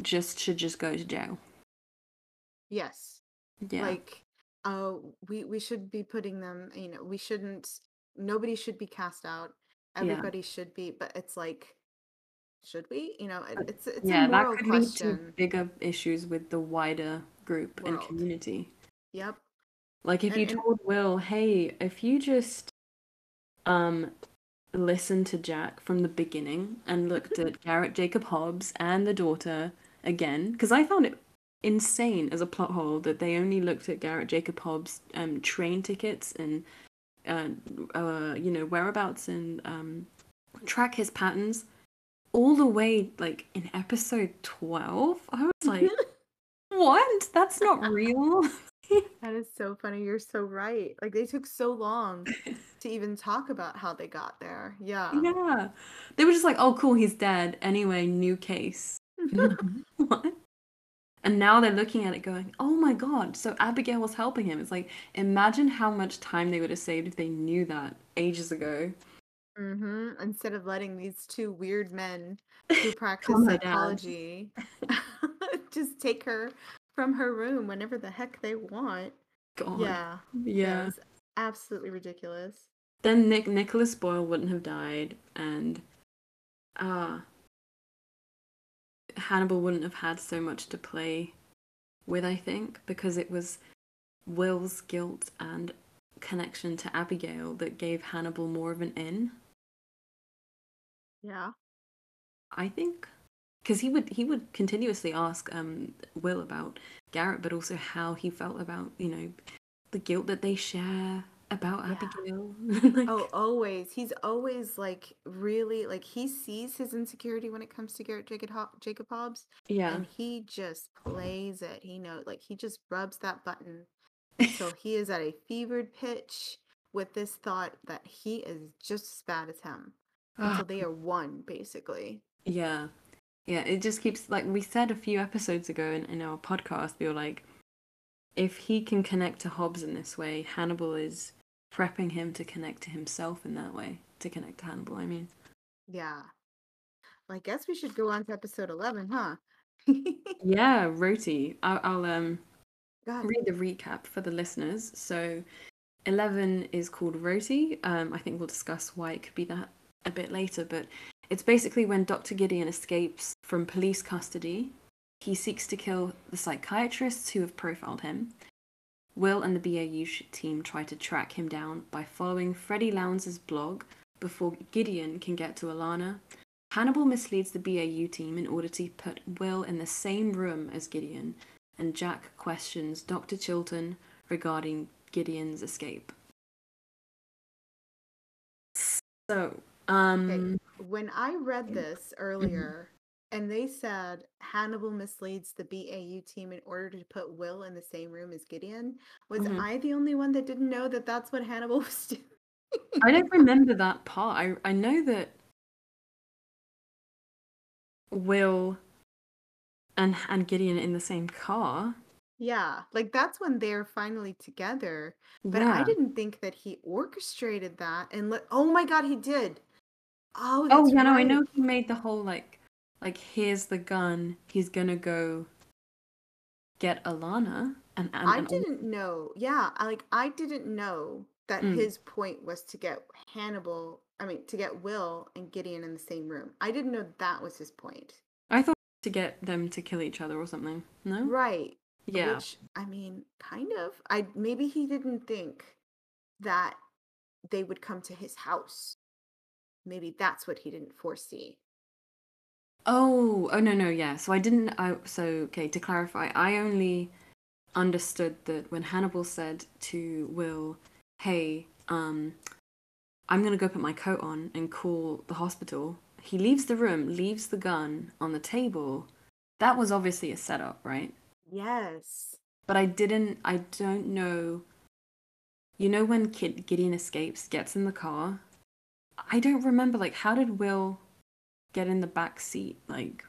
just should just go to jail. Yes. Yeah. Like uh we we should be putting them, you know, we shouldn't nobody should be cast out. Yeah. Everybody should be, but it's like should we? You know, it, Uh, it's it's a Yeah, that moral could lead to bigger issues with the wider group and community. Yep. Like if And you and told Will, "Hey, if you just um listened to Jack from the beginning and looked at Garrett Jacob Hobbs and the daughter again," because I found it insane as a plot hole that they only looked at Garrett Jacob Hobbs um train tickets and uh, uh you know whereabouts and um track his patterns all the way like in episode 12 i was like what that's not real That is so funny. You're so right. Like they took so long to even talk about how they got there. Yeah. yeah they were just like oh cool he's dead anyway new case what and now they're looking at it going oh my god so abigail was helping him it's like imagine how much time they would have saved if they knew that ages ago hmm Instead of letting these two weird men who practice dad. psychology just take her from her room whenever the heck they want. god Yeah. yeah absolutely ridiculous. then Nick Nicholas Boyle wouldn't have died, and uh Hannibal wouldn't have had so much to play with, I think, because it was Will's guilt and connection to Abigail that gave Hannibal more of an in. Yeah. I think, because he would he would continuously ask um Will about Garrett, but also how he felt about you know the guilt that they share about Yeah. Abigail. like, Oh, always. He's always like really like he sees his insecurity when it comes to Garrett Jacob, Ho- Jacob Hobbs yeah, and he just plays it. He knows like he just rubs that button until he is at a fevered pitch with this thought that he is just as bad as him until they are one basically. Yeah. Yeah, it just keeps like we said a few episodes ago in, in our podcast, we were like, if he can connect to Hobbs in this way, Hannibal is prepping him to connect to himself in that way. To connect to Hannibal, I mean. Yeah. Well, I guess we should go on to episode 11, huh? Yeah, Roti. I'll, I'll um read the recap for the listeners. So, 11 is called Roti. Um, I think we'll discuss why it could be that a bit later, but it's basically when Dr. Gideon escapes from police custody. He seeks to kill the psychiatrists who have profiled him. Will and the BAU team try to track him down by following Freddie Lounds' blog before Gideon can get to Alana. Hannibal misleads the BAU team in order to put Will in the same room as Gideon, and Jack questions Dr. Chilton regarding Gideon's escape. So, um, When I read this earlier and they said Hannibal misleads the BAU team in order to put Will in the same room as Gideon, was Mhm. I the only one that didn't know that that's what Hannibal was doing? I don't remember that part. I I know that Will and and Gideon in the same car. Yeah, like that's when they're finally together. But I didn't think that he orchestrated that and let oh my god, he did. Oh, Oh yeah, no, I know he made the whole like like here's the gun. He's gonna go get Alana and and, I didn't know. Yeah, like I didn't know that Mm. his point was to get Hannibal, I mean, to get Will and Gideon in the same room. I didn't know that was his point. I thought to get them to kill each other or something. No? Right. Yeah. Which I mean, kind of. I maybe he didn't think that they would come to his house. Maybe that's what he didn't foresee. Oh, oh no, no, yeah. So I didn't. I so okay. To clarify, I only understood that when Hannibal said to Will, "Hey, um, I'm gonna go put my coat on and call the hospital." He leaves the room, leaves the gun on the table. That was obviously a setup, right? Yes. But I didn't. I don't know. You know when Kid Gideon escapes, gets in the car. I don't remember. Like, how did Will get in the back seat? Like,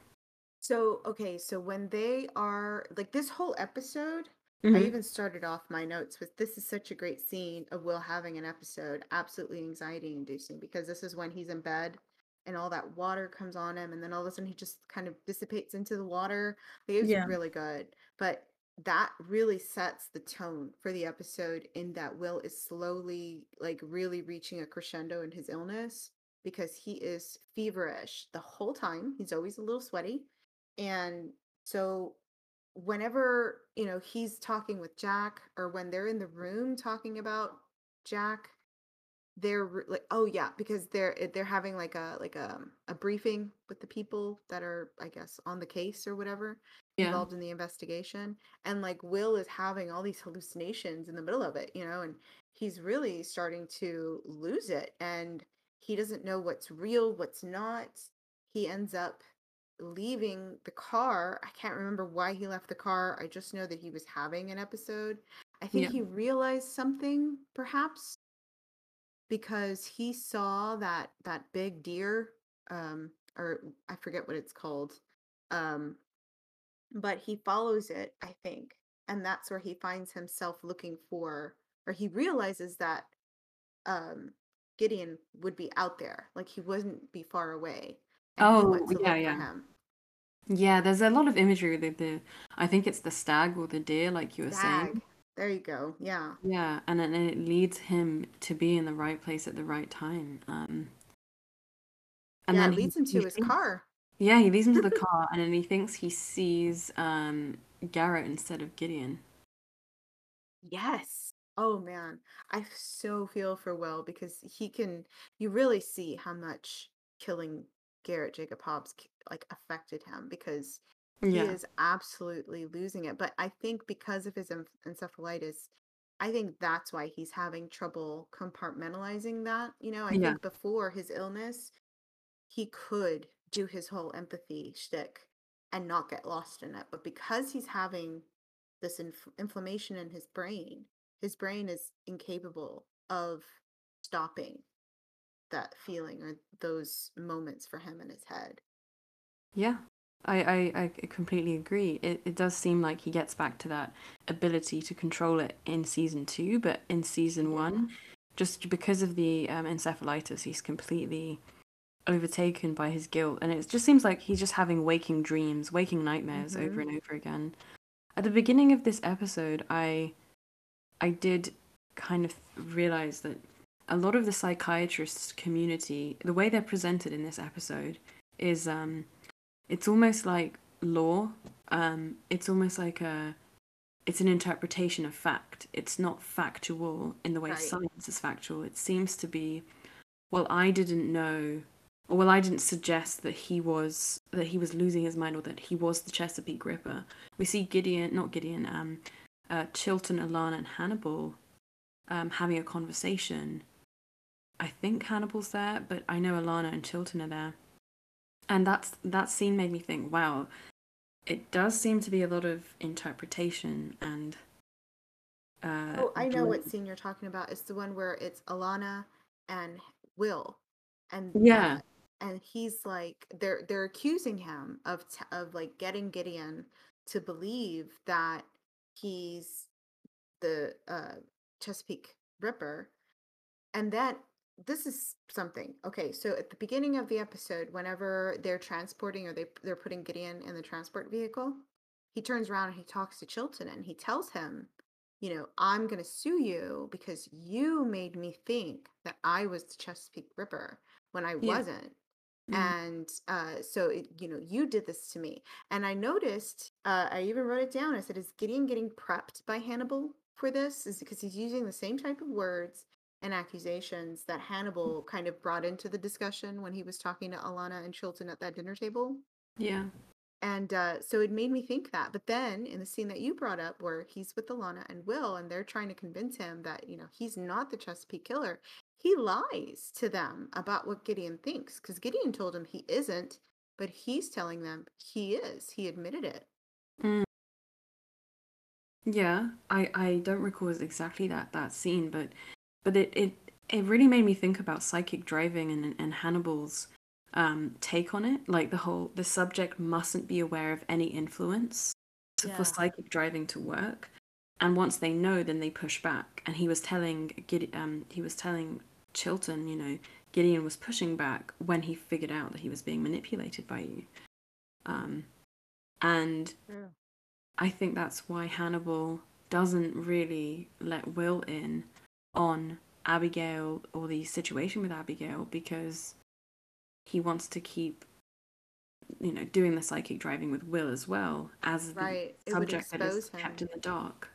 So, okay, so when they are like this whole episode, I Mhm. even started off my notes with this is such a great scene of Will having an episode, absolutely anxiety inducing because this is when he's in bed and all that water comes on him and then all of a sudden he just kind of dissipates into the water. Like, it was Yeah. really good. But that really sets the tone for the episode in that Will is slowly like really reaching a crescendo in his illness because he is feverish the whole time. He's always a little sweaty. And so whenever, you know, he's talking with Jack or when they're in the room talking about Jack, they're like, oh yeah, because they're eh, they're having like a like a a briefing with the people that are, I guess, on the case or whatever, yeah, involved in the investigation. And like Will is having all these hallucinations in the middle of it, you know, and he's really starting to lose it and he doesn't know what's real, what's not. He ends up leaving the car. I can't remember why he left the car. I just know that he was having an episode. I think yeah, he realized something perhaps because he saw that that big deer um or I forget what it's called. Um but he follows it, I think. And that's where he finds himself looking for or he realizes that um Gideon would be out there. Like he wouldn't be far away. He Oh, yeah, yeah. Yeah, there's a lot of imagery with the, I think it's the stag or the deer, like you were saying. There you go. Yeah. Yeah, and then it leads him to be in the right place at the right time. Um, and Yeah, then it he, leads him to his thinks, car. yeah, he leads him to the car, and then he thinks he sees um Garrett instead of Gideon. Yes. Oh man, I so feel for Will because he can. You really see how much killing Garrett Jacob Hobbs k- like affected him because he Yeah, is absolutely losing it. But I think because of his enf- encephalitis, I think that's why he's having trouble compartmentalizing that. You know, I yeah, think before his illness, he could do his whole empathy shtick and not get lost in it. But because he's having this inf- inflammation in his brain, his brain is incapable of stopping that feeling or those moments for him in his head. yeah. I, I, I completely agree. It, it does seem like he gets back to that ability to control it in season two, but in season one, just because of the um, encephalitis, he's completely overtaken by his guilt. And it just seems like he's just having waking dreams, waking nightmares over Mhm. and over again. At the beginning of this episode, I I did kind of realize that a lot of the psychiatrist community, the way they're presented in this episode, is um, it's almost like law. Um, it's almost like a, it's an interpretation of fact. It's not factual in the way Right. science is factual. It seems to be, well, I didn't know, or well, I didn't suggest that he was that he was losing his mind or that he was the Chesapeake Ripper. We see Gideon, not Gideon, um, uh, Chilton, Alana, and Hannibal um, having a conversation. I think Hannibal's there, but I know Alana and Chilton are there. And that's that scene made me think, wow, it does seem to be a lot of interpretation and uh Oh, I know what scene you're talking about. It's the one where it's Alana and Will, and Yeah. uh, and he's like they're they're accusing him of t- of like getting Gideon to believe that he's the uh, Chesapeake Ripper, and that this is something. Okay, so at the beginning of the episode, whenever they're transporting or they they're putting Gideon in the transport vehicle, he turns around and he talks to Chilton and he tells him, you know, I'm going to sue you because you made me think that I was the Chesapeake Ripper when I Yeah. wasn't. Mm. And uh, so, it, you know, you did this to me. And I noticed, uh, I even wrote it down. I said, is Gideon getting prepped by Hannibal for this? Is because he's using the same type of words and accusations that Hannibal kind of brought into the discussion when he was talking to Alana and Chilton at that dinner table? Yeah. And uh, so it made me think that. But then in the scene that you brought up, where he's with Alana and Will, and they're trying to convince him that, you know, he's not the Chesapeake killer, he lies to them about what Gideon thinks because Gideon told him he isn't, but he's telling them he is. He admitted it. Mm. Yeah, I I don't recall exactly that that scene, but but it it it really made me think about psychic driving and and Hannibal's um take on it. Like the whole the subject mustn't be aware of any influence to, Yeah. for psychic driving to work. And once they know, then they push back. And he was telling Gide- um he was telling Chilton, you know, Gideon was pushing back when he figured out that he was being manipulated by you. Um, and I think that's why Hannibal doesn't really let Will in on Abigail or the situation with Abigail because he wants to keep, you know, doing the psychic driving with Will as well as the Right. It subject that is expose kept him. in the dark.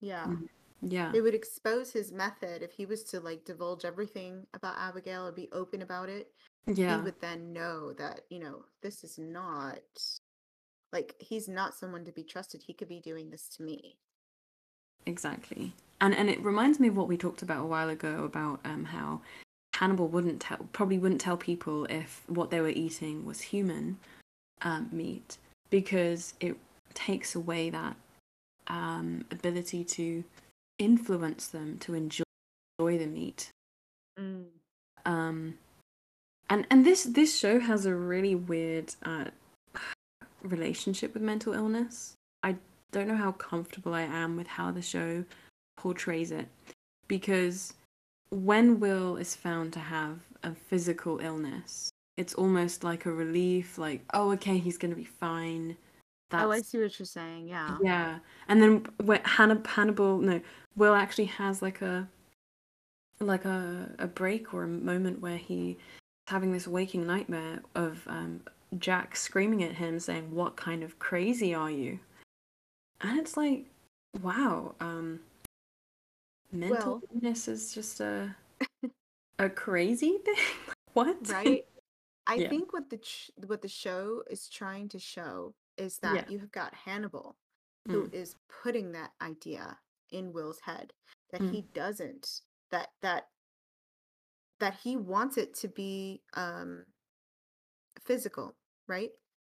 Yeah. Mhm. Yeah, It would expose his method if he was to like divulge everything about Abigail and be open about it. Yeah. He would then know that, you know, this is not like he's not someone to be trusted. He could be doing this to me. exactly. And and it reminds me of what we talked about a while ago about um how Hannibal wouldn't tell probably wouldn't tell people if what they were eating was human um, meat because it takes away that um, ability to influence them to enjoy enjoy the meat. Um, and and this this show has a really weird uh, relationship with mental illness. I don't know how comfortable I am with how the show portrays it because when Will is found to have a physical illness, it's almost like a relief. Like, oh, okay, he's gonna be fine. Oh, I see what you're saying. Yeah. Yeah, and then when Hannib- Hannibal, no, Will actually has like a like a a break or a moment where he having this waking nightmare of um, Jack screaming at him, saying, "What kind of crazy are you?" And it's like, wow, um, mental Well- illness is just a a crazy thing. what? Right. I Yeah. think what the ch- what the show is trying to show is that Yeah. you have got Hannibal, who Mm. is putting that idea in Will's head that Mm. he doesn't that that that he wants it to be um physical, right?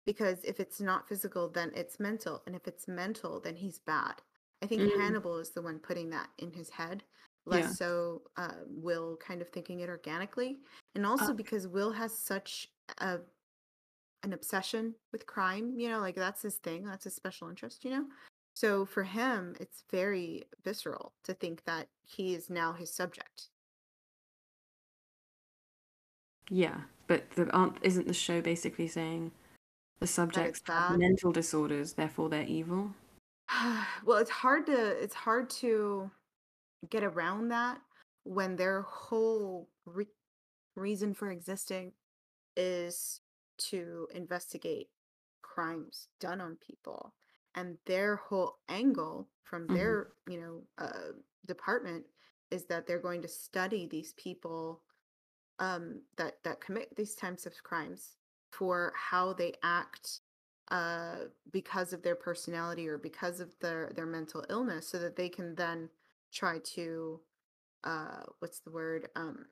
Because if it's not physical, then it's mental, and if it's mental, then he's bad. I think Mm. Hannibal is the one putting that in his head, less Yeah. so uh, Will kind of thinking it organically, and also Okay. because Will has such a an obsession with crime. You know, like that's his thing. That's his special interest. You know, so for him, it's very visceral to think that he is now his subject. Yeah, but the aren't isn't the show basically saying the subjects have mental disorders, therefore they're evil? well, it's hard to it's hard to get around that when their whole re- reason for existing is to investigate crimes done on people and their whole angle from Mhm. their you know uh, department is that they're going to study these people um, that that commit these types of crimes for how they act uh, because of their personality or because of their their mental illness, so that they can then try to uh, what's the word um,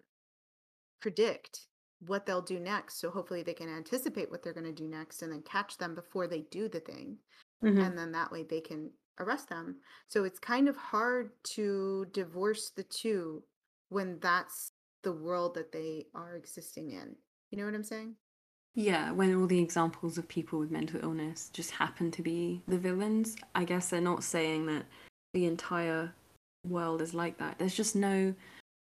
predict what they'll do next. So hopefully they can anticipate what they're going to do next and then catch them before they do the thing Mhm. and then that way they can arrest them. So it's kind of hard to divorce the two when that's the world that they are existing in. You know what I'm saying? Yeah, when all the examples of people with mental illness just happen to be the villains, I guess they're not saying that the entire world is like that. There's just no.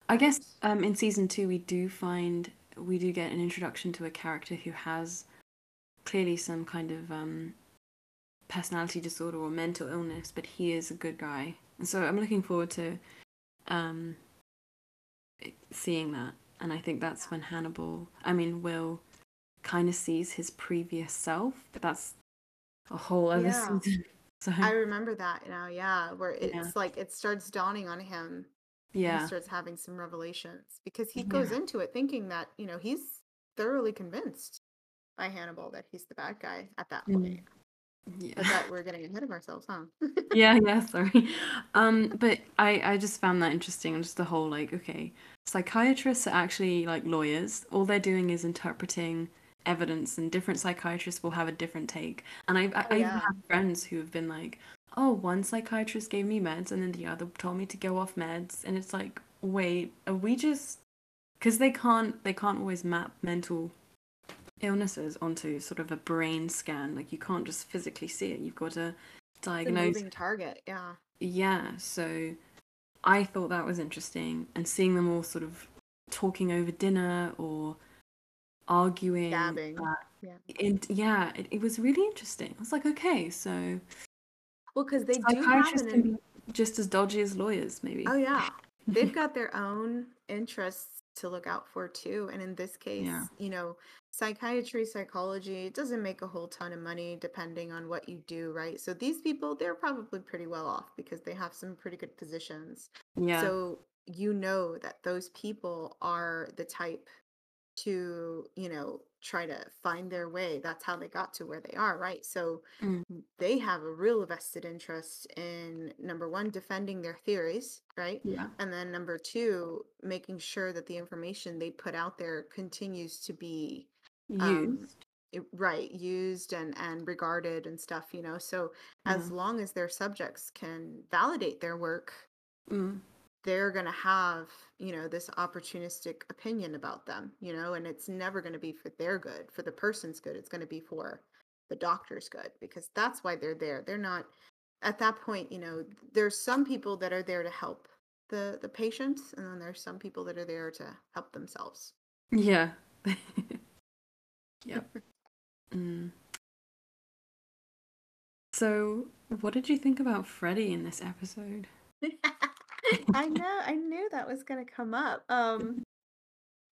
I guess um, in season two we do find we do get an introduction to a character who has clearly some kind of um, personality disorder or mental illness, but he is a good guy, and so I'm looking forward to um, seeing that. And I think that's when Hannibal, I mean, Will kind of sees his previous self, but that's a whole other Yeah. season. So I remember that now, yeah, where it's Yeah. like it starts dawning on him. Yeah, He starts having some revelations because he goes Yeah. into it thinking that, you know, he's thoroughly convinced by Hannibal that he's the bad guy at that point. Mm. Yeah. But that we're getting ahead of ourselves, huh? yeah, yeah, sorry. Um, but I, I just found that interesting, just the whole like, okay, psychiatrists are actually like lawyers. All they're doing is interpreting evidence, and different psychiatrists will have a different take. And I've, I, Oh I even yeah. have friends who have been like, oh, one psychiatrist gave me meds, and then the other told me to go off meds, and it's like, wait, are we just because they can't they can't always map mental illnesses onto sort of a brain scan. Like you can't just physically see it. You've got to diagnose moving target, yeah. yeah, so I thought that was interesting, and seeing them all sort of talking over dinner or arguing. Gabbing. uh, Yeah. it, yeah, it, it was really interesting. I was like, okay, so Well, because they do have an be just as dodgy as lawyers, maybe. Oh yeah. They've got their own interests to look out for too. And in this case, Yeah. you know, psychiatry, psychology, it doesn't make a whole ton of money depending on what you do, right? So these people, they're probably pretty well off because they have some pretty good positions. yeah, So you know that those people are the type to, you know, try to find their way. That's how they got to where they are, right? So Mm. they have a real vested interest in number one, defending their theories, right? yeah, And then number two, making sure that the information they put out there continues to be um, used. i- right used and and regarded and stuff you know so as long as their subjects can validate their work Mm. They're going to have you know this opportunistic opinion about them you know and it's never going to be for their good for the person's good it's going to be for the doctor's good because that's why they're there they're not at that point you know there's some people that are there to help the the patients and then there's some people that are there to help themselves Yeah. yep. Mm. So, what did you think about Freddie in this episode? I know, I knew that was gonna come up. Um,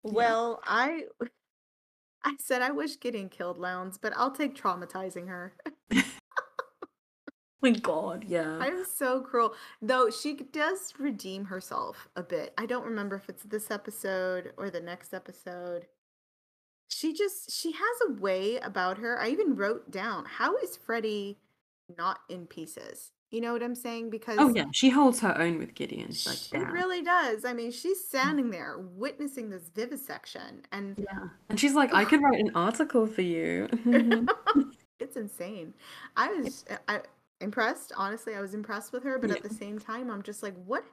well, I I said I wish getting killed Lounds, but I'll take traumatizing her. My God, yeah. I'm so cruel. Though she does redeem herself a bit. I don't remember if it's this episode or the next episode. She just she has a way about her. I even wrote down, how is Freddie not in pieces? You know what I'm saying? Because Oh yeah, she holds her own with Gideon. Like She down. really does. I mean, she's standing there witnessing this vivisection, and Yeah. And she's like, I could write an article for you. it's insane. I was uh, I, impressed. Honestly, I was impressed with her, but at the same time, I'm just like, what?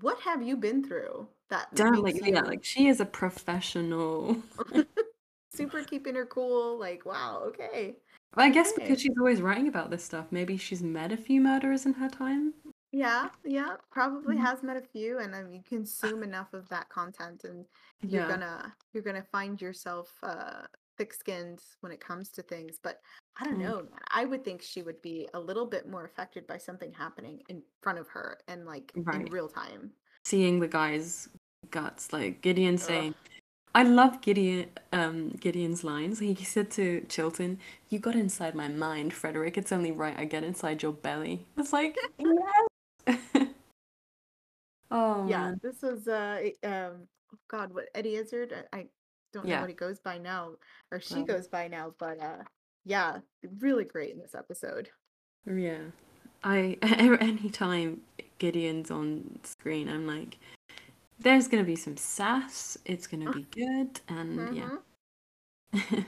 What have you been through that Damn, like yeah, like she is a professional. super keeping her cool? Like, wow, okay, I guess because she's always writing about this stuff, maybe she's met a few murderers in her time. yeah, yeah, probably Mhm. has met a few, and um, you consume enough of that content, and you're Yeah. gonna you're gonna find yourself uh thick-skinned when it comes to things but i don't Mm. know i would think she would be a little bit more affected by something happening in front of her and like in real time Seeing the guy's guts, like Gideon Ugh. I love Gideon um Gideon's lines. He said to Chilton, You got inside my mind, Frederick. It's only right I get inside your belly. It's like yes. oh yeah man. this was uh um god what eddie izzard i, don't know Yeah. what he goes by now or she Well. goes by now but uh yeah really great in this episode Yeah. I anytime Gideon's on screen, I'm like, there's gonna be some sass. It's gonna be good, and yeah. Mhm.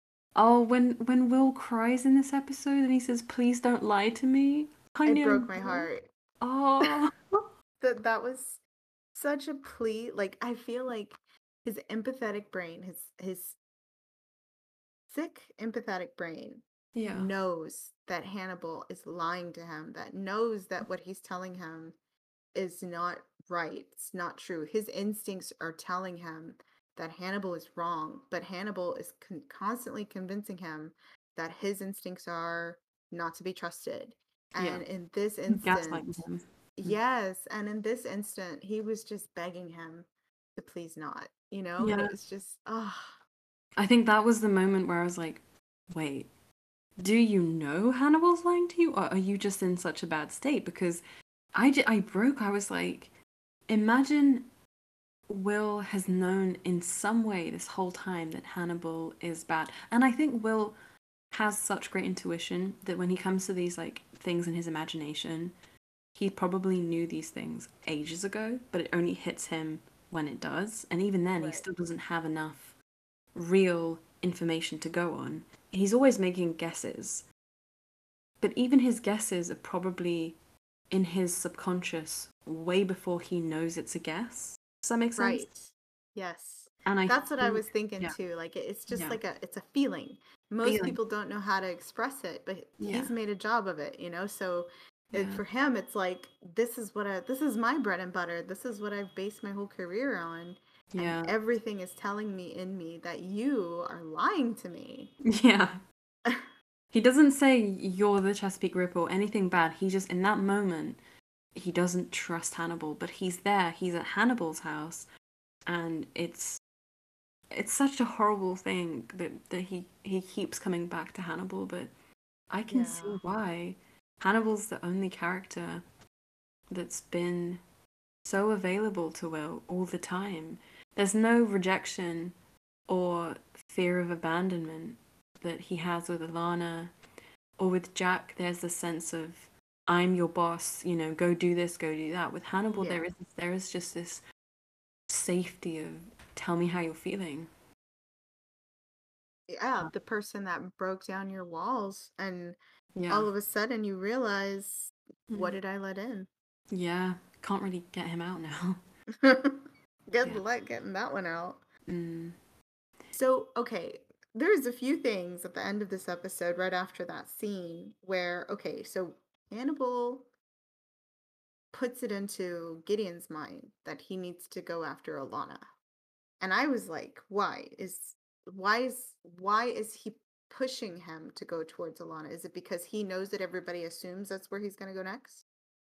oh, when when Will cries in this episode and he says, "Please don't lie to me," I it broke my heart Oh, that that was such a plea. Like I feel like his empathetic brain, his his sick empathetic brain yeah, knows that Hannibal is lying to him, that knows that what he's telling him is not right. It's not true. His instincts are telling him that Hannibal is wrong, but Hannibal is con- constantly convincing him that his instincts are not to be trusted. Yeah. And in this gaslighting him. Mm. Yes, and in this instant, he was just begging him to please not, you know? And Yeah. it was just, oh, I think that was the moment where I was like, wait, do you know Hannibal's lying to you, or are you just in such a bad state? Because I, j- I broke. I was like, imagine Will has known in some way this whole time that Hannibal is bad. And I think Will has such great intuition that when he comes to these like things in his imagination, he probably knew these things ages ago, but it only hits him when it does. And even then, right. he still doesn't have enough real information to go on. He's always making guesses. But even his guesses are probably in his subconscious way before he knows it's a guess. Does that make sense? Right. Yes. And I That's what I was thinking yeah. too. Like it's just yeah. like a it's a feeling. Most feeling. people don't know how to express it, but yeah. he's made a job of it, you know? So it, for him it's like this is what I this is my bread and butter. This is what I've based my whole career on. Yeah. And everything is telling me in me that you are lying to me. Yeah. He doesn't say you're the Chesapeake Ripper or anything bad. He just in that moment he doesn't trust Hannibal, but he's there. He's at Hannibal's house, and it's it's such a horrible thing that that he he keeps coming back to Hannibal. But I can yeah. see why. Hannibal's the only character that's been so available to Will all the time. There's no rejection or fear of abandonment that he has with Alana or with Jack. There's a sense of I'm your boss, you know, go do this, go do that. With Hannibal, yeah. there is there is just this safety of tell me how you're feeling. Yeah, the person that broke down your walls, and yeah. all of a sudden you realize, mm. what did I let in? Yeah, can't really get him out now. Good yeah. luck getting that one out. Mm. So, okay, there's a few things at the end of this episode, right after that scene, where, okay, so Hannibal puts it into Gideon's mind that he needs to go after Alana. And I was like, why? Is why is why is he pushing him to go towards Alana? Is it because he knows that everybody assumes that's where he's going to go next?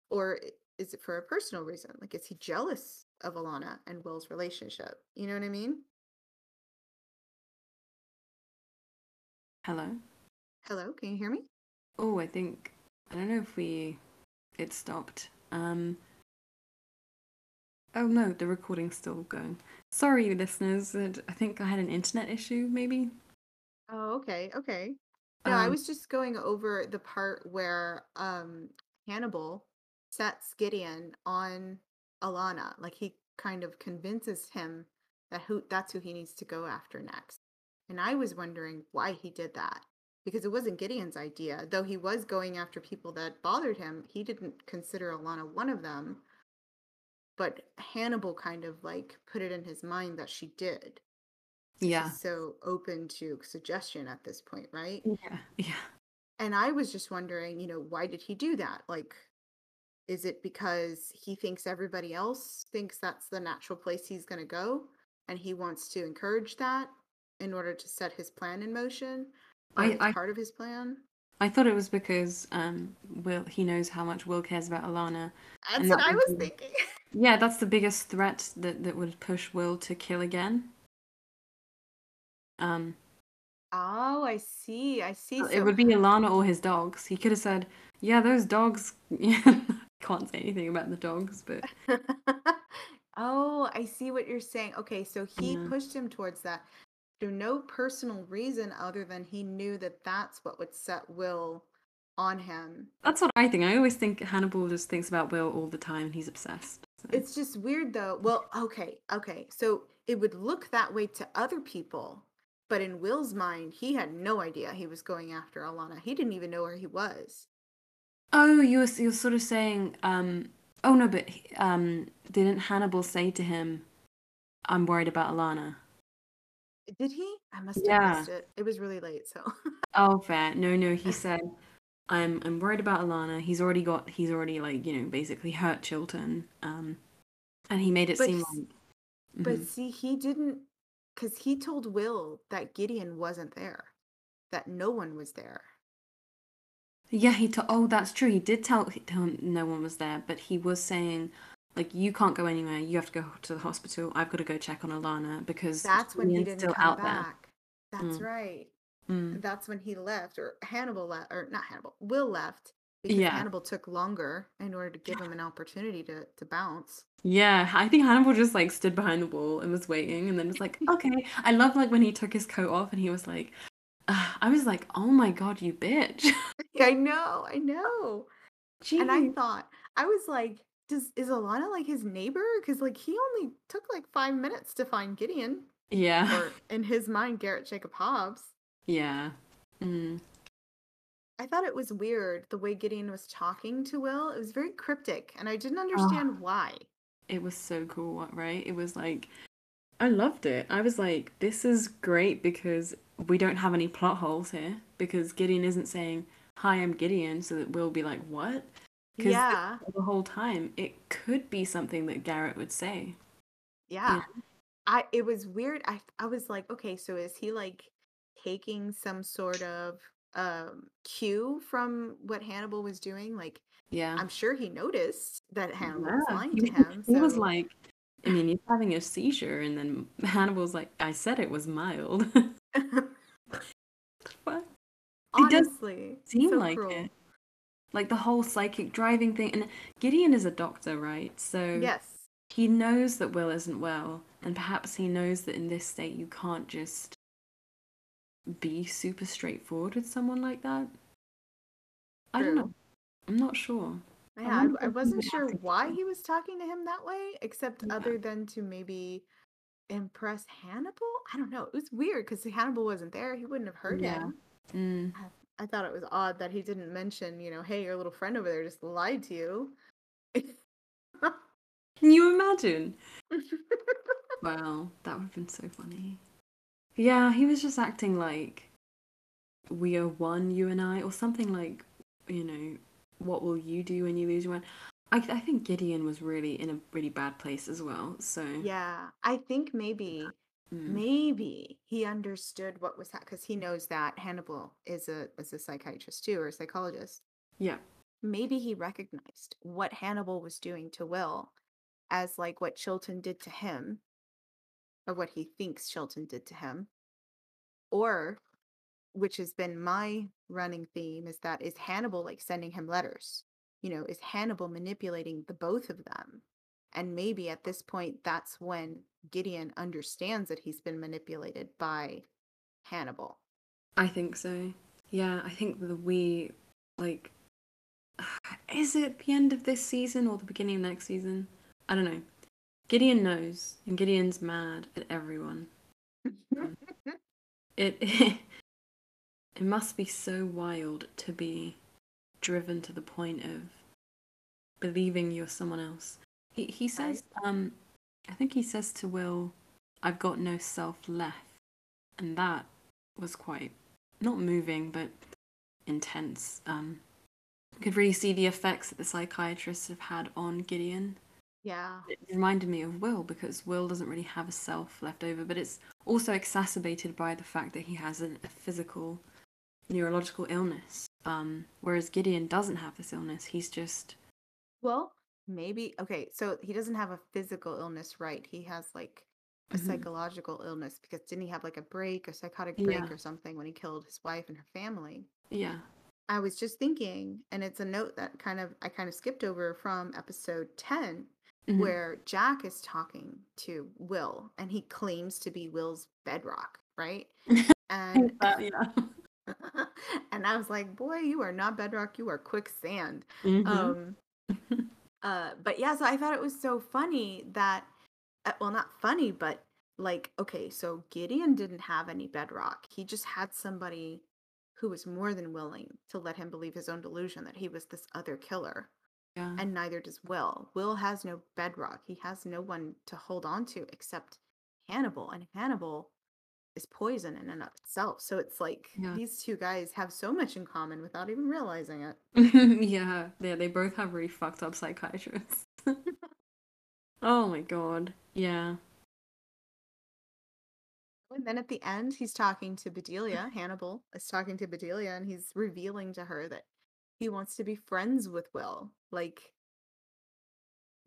Or is it for a personal reason? Like is he jealous of Alana and Will's relationship? You know what I mean? Hello? Hello, can you hear me? Oh, I think I don't know if we it stopped. Um Oh no, the recording's still going. Sorry, listeners. I think I had an internet issue, maybe. Oh, okay, okay. No, um, I was just going over the part where um Hannibal sets Gideon on Alana. Like he kind of convinces him that who that's who he needs to go after next. And I was wondering why he did that because it wasn't Gideon's idea. Though he was going after people that bothered him, he didn't consider Alana one of them. But Hannibal kind of like put it in his mind that she did. Yeah. She's so open to suggestion at this point, right? Yeah. Yeah. And I was just wondering, you know, why did he do that? Like, is it because he thinks everybody else thinks that's the natural place he's going to go and he wants to encourage that in order to set his plan in motion? I, I part of his plan. I thought it was because um, Will he knows how much Will cares about Alana. That's what I was thinking. Yeah, that's the biggest threat that, that would push Will to kill again. Um. Oh, I see. I see. It would be Alana or his dogs. He could have said, "Yeah, those dogs." Can't say anything about the dogs, but. oh, I see what you're saying. Okay, so he yeah. pushed him towards that through no personal reason other than he knew that that's what would set Will on him. That's what I think. I always think Hannibal just thinks about Will all the time and he's obsessed. So. It's just weird though. Well, okay, okay. So it would look that way to other people, but in Will's mind, he had no idea he was going after Alana. He didn't even know where he was. Oh, you're you're sort of saying, um, oh no, but um, didn't Hannibal say to him, "I'm worried about Alana"? Did he? I must have Yeah. missed it. It was really late, so. Oh, fair. No, no. He said, "I'm I'm worried about Alana. He's already got. He's already like you know basically hurt Chilton. Um, and he made it But seem like. but Mhm. see, he didn't because he told Will that Gideon wasn't there, that no one was there. Yeah, he told. Oh, that's true. He did tell, tell him no one was there, but he was saying, like you can't go anywhere. You have to go to the hospital. I've got to go check on Alana because that's when he didn't still come out back. There. That's mm. right. Mm. That's when he left, or Hannibal left, or not Hannibal. Will left, because Yeah. Hannibal took longer in order to give him an opportunity to to bounce. Yeah, I think Hannibal just like stood behind the wall and was waiting, and then was like, okay. I love like when he took his coat off and he was like, uh, I was like, oh my god, you bitch. I know, I know. And I thought I was like, does is Alana like his neighbor? Because like he only took like five minutes to find Gideon, Yeah, or in his mind, Garrett Jacob Hobbs. yeah. Mm. I thought it was weird the way Gideon was talking to Will. It was very cryptic, and I didn't understand why. It was so cool, right? It was like, I loved it. I was like, this is great because we don't have any plot holes here because Gideon isn't saying, Hi, I'm Gideon, so that we'll be like, What? 'Cause Yeah, The whole time, it could be something that Garrett would say. yeah. I it was weird. I I was like, okay, so is he like taking some sort of um cue from what Hannibal was doing? Like Yeah. I'm sure he noticed that Hannibal was Yeah, lying he, to him. he was like, I mean, he's having a seizure, and then Hannibal's like, I said it was mild. what? He does honestly, Seem so like cruel. it. Like the whole psychic driving thing. And Gideon is a doctor, right? So Yes. he knows that Will isn't well, and perhaps he knows that in this state you can't just be super straightforward with someone like that. I don't know. I'm not sure. Yeah, I, I wasn't sure why he was talking to him that way, except Yeah. other than to maybe impress Hannibal. I don't know. It was weird because Hannibal wasn't there. He wouldn't have heard Yeah. him. Mm. I thought it was odd that he didn't mention, you know, hey, your little friend over there just lied to you. Can you imagine? Wow, that would have been so funny. Yeah, he was just acting like we are one, you and I, or something like, you know, what will you do when you lose your one? I, I think Gideon was really in a really bad place as well. So yeah, I think maybe, mm, maybe he understood what was happening because he knows that Hannibal is a is a psychiatrist too or a psychologist. yeah, maybe he recognized what Hannibal was doing to Will as like what Chilton did to him, or what he thinks Chilton did to him, or which has been my running theme is that is Hannibal like sending him letters? You know, is Hannibal manipulating the both of them? And maybe at this point, that's when Gideon understands that he's been manipulated by Hannibal. I think so. Yeah, I think that we like. Is it the end of this season or the beginning of next season? I don't know. Gideon knows, and Gideon's mad at everyone. It it must be so wild to be driven to the point of believing you're someone else. He he says, um, I think he says to Will, "I've got no self left," and that was quite not moving but intense. Um, you could really see the effects that the psychiatrists have had on Gideon yeah. it reminded me of Will because Will doesn't really have a self left over, but it's also exacerbated by the fact that he has a, a physical neurological illness. Um, whereas Gideon doesn't have this illness. He's just Well, maybe okay, so he doesn't have a physical illness, right? He has like a Mhm. psychological illness because didn't he have like a break, a psychotic break Yeah. or something when he killed his wife and her family? yeah, I was just thinking, and it's a note that kind of I kind of skipped over from episode 10 Mhm. where Jack is talking to Will and he claims to be Will's bedrock, right? And Uh, yeah. and I was like, boy, you are not bedrock, you are quicksand. Mhm. Um, uh, but yeah, so I thought it was so funny that, uh, well, not funny, but like, okay, so Gideon didn't have any bedrock. He just had somebody who was more than willing to let him believe his own delusion that he was this other killer. yeah. And neither does Will. Will has no bedrock. He has no one to hold on to except Hannibal. And Hannibal is poison in and of itself. So it's like Yeah. these two guys have so much in common without even realizing it. yeah, yeah, they both have really fucked up psychiatrists. oh my god. Yeah. And then at the end, he's talking to Bedelia. Hannibal is talking to Bedelia, and he's revealing to her that he wants to be friends with Will. Like,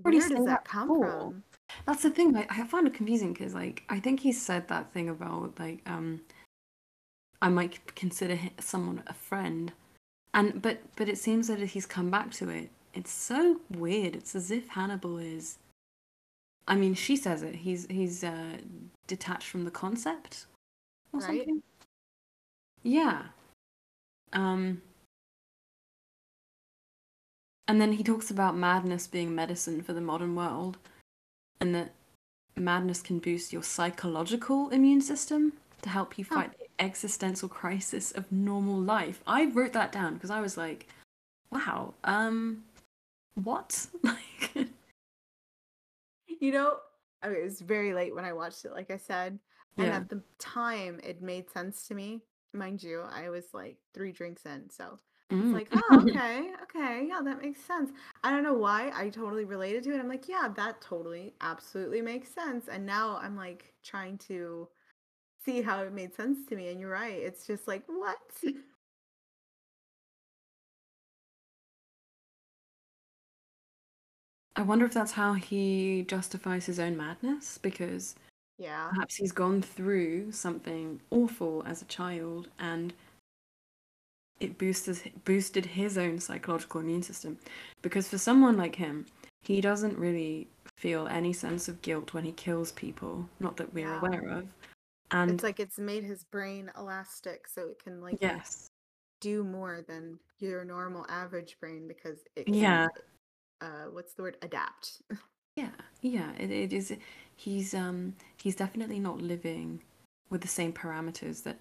where does that that come before. from? That's the thing. I, I find it confusing because, like, I think he said that thing about like, um, I might consider someone a friend, And but but it seems that he's come back to it. It's so weird. It's as if Hannibal is. I mean, she says it. He's he's uh, detached from the concept, or Right. something. Yeah. Um. And then he talks about madness being medicine for the modern world, and that madness can boost your psychological immune system to help you Huh. fight the existential crisis of normal life. I wrote that down because I was like, wow, um, what? Like, You know, okay, it was very late when I watched it, like I said. And yeah. at the time, it made sense to me. Mind you, I was like three drinks in. So it's Mm. like, oh, okay, okay, yeah, that makes sense. I don't know why I totally related to it. I'm like, yeah, that totally, absolutely makes sense. And now I'm like trying to see how it made sense to me. And you're right. It's just like, what? I wonder if that's how he justifies his own madness because Yeah. perhaps he's gone through something awful as a child and it boosted boosted his own psychological immune system. Because for someone like him he doesn't really feel any sense of guilt when he kills people not that we're Yeah. aware of. And It's like it's made his brain elastic so it can like yes. do more than your normal average brain because it can yeah. uh what's the word? Adapt. Yeah yeah it, it is he's um he's definitely not living with the same parameters that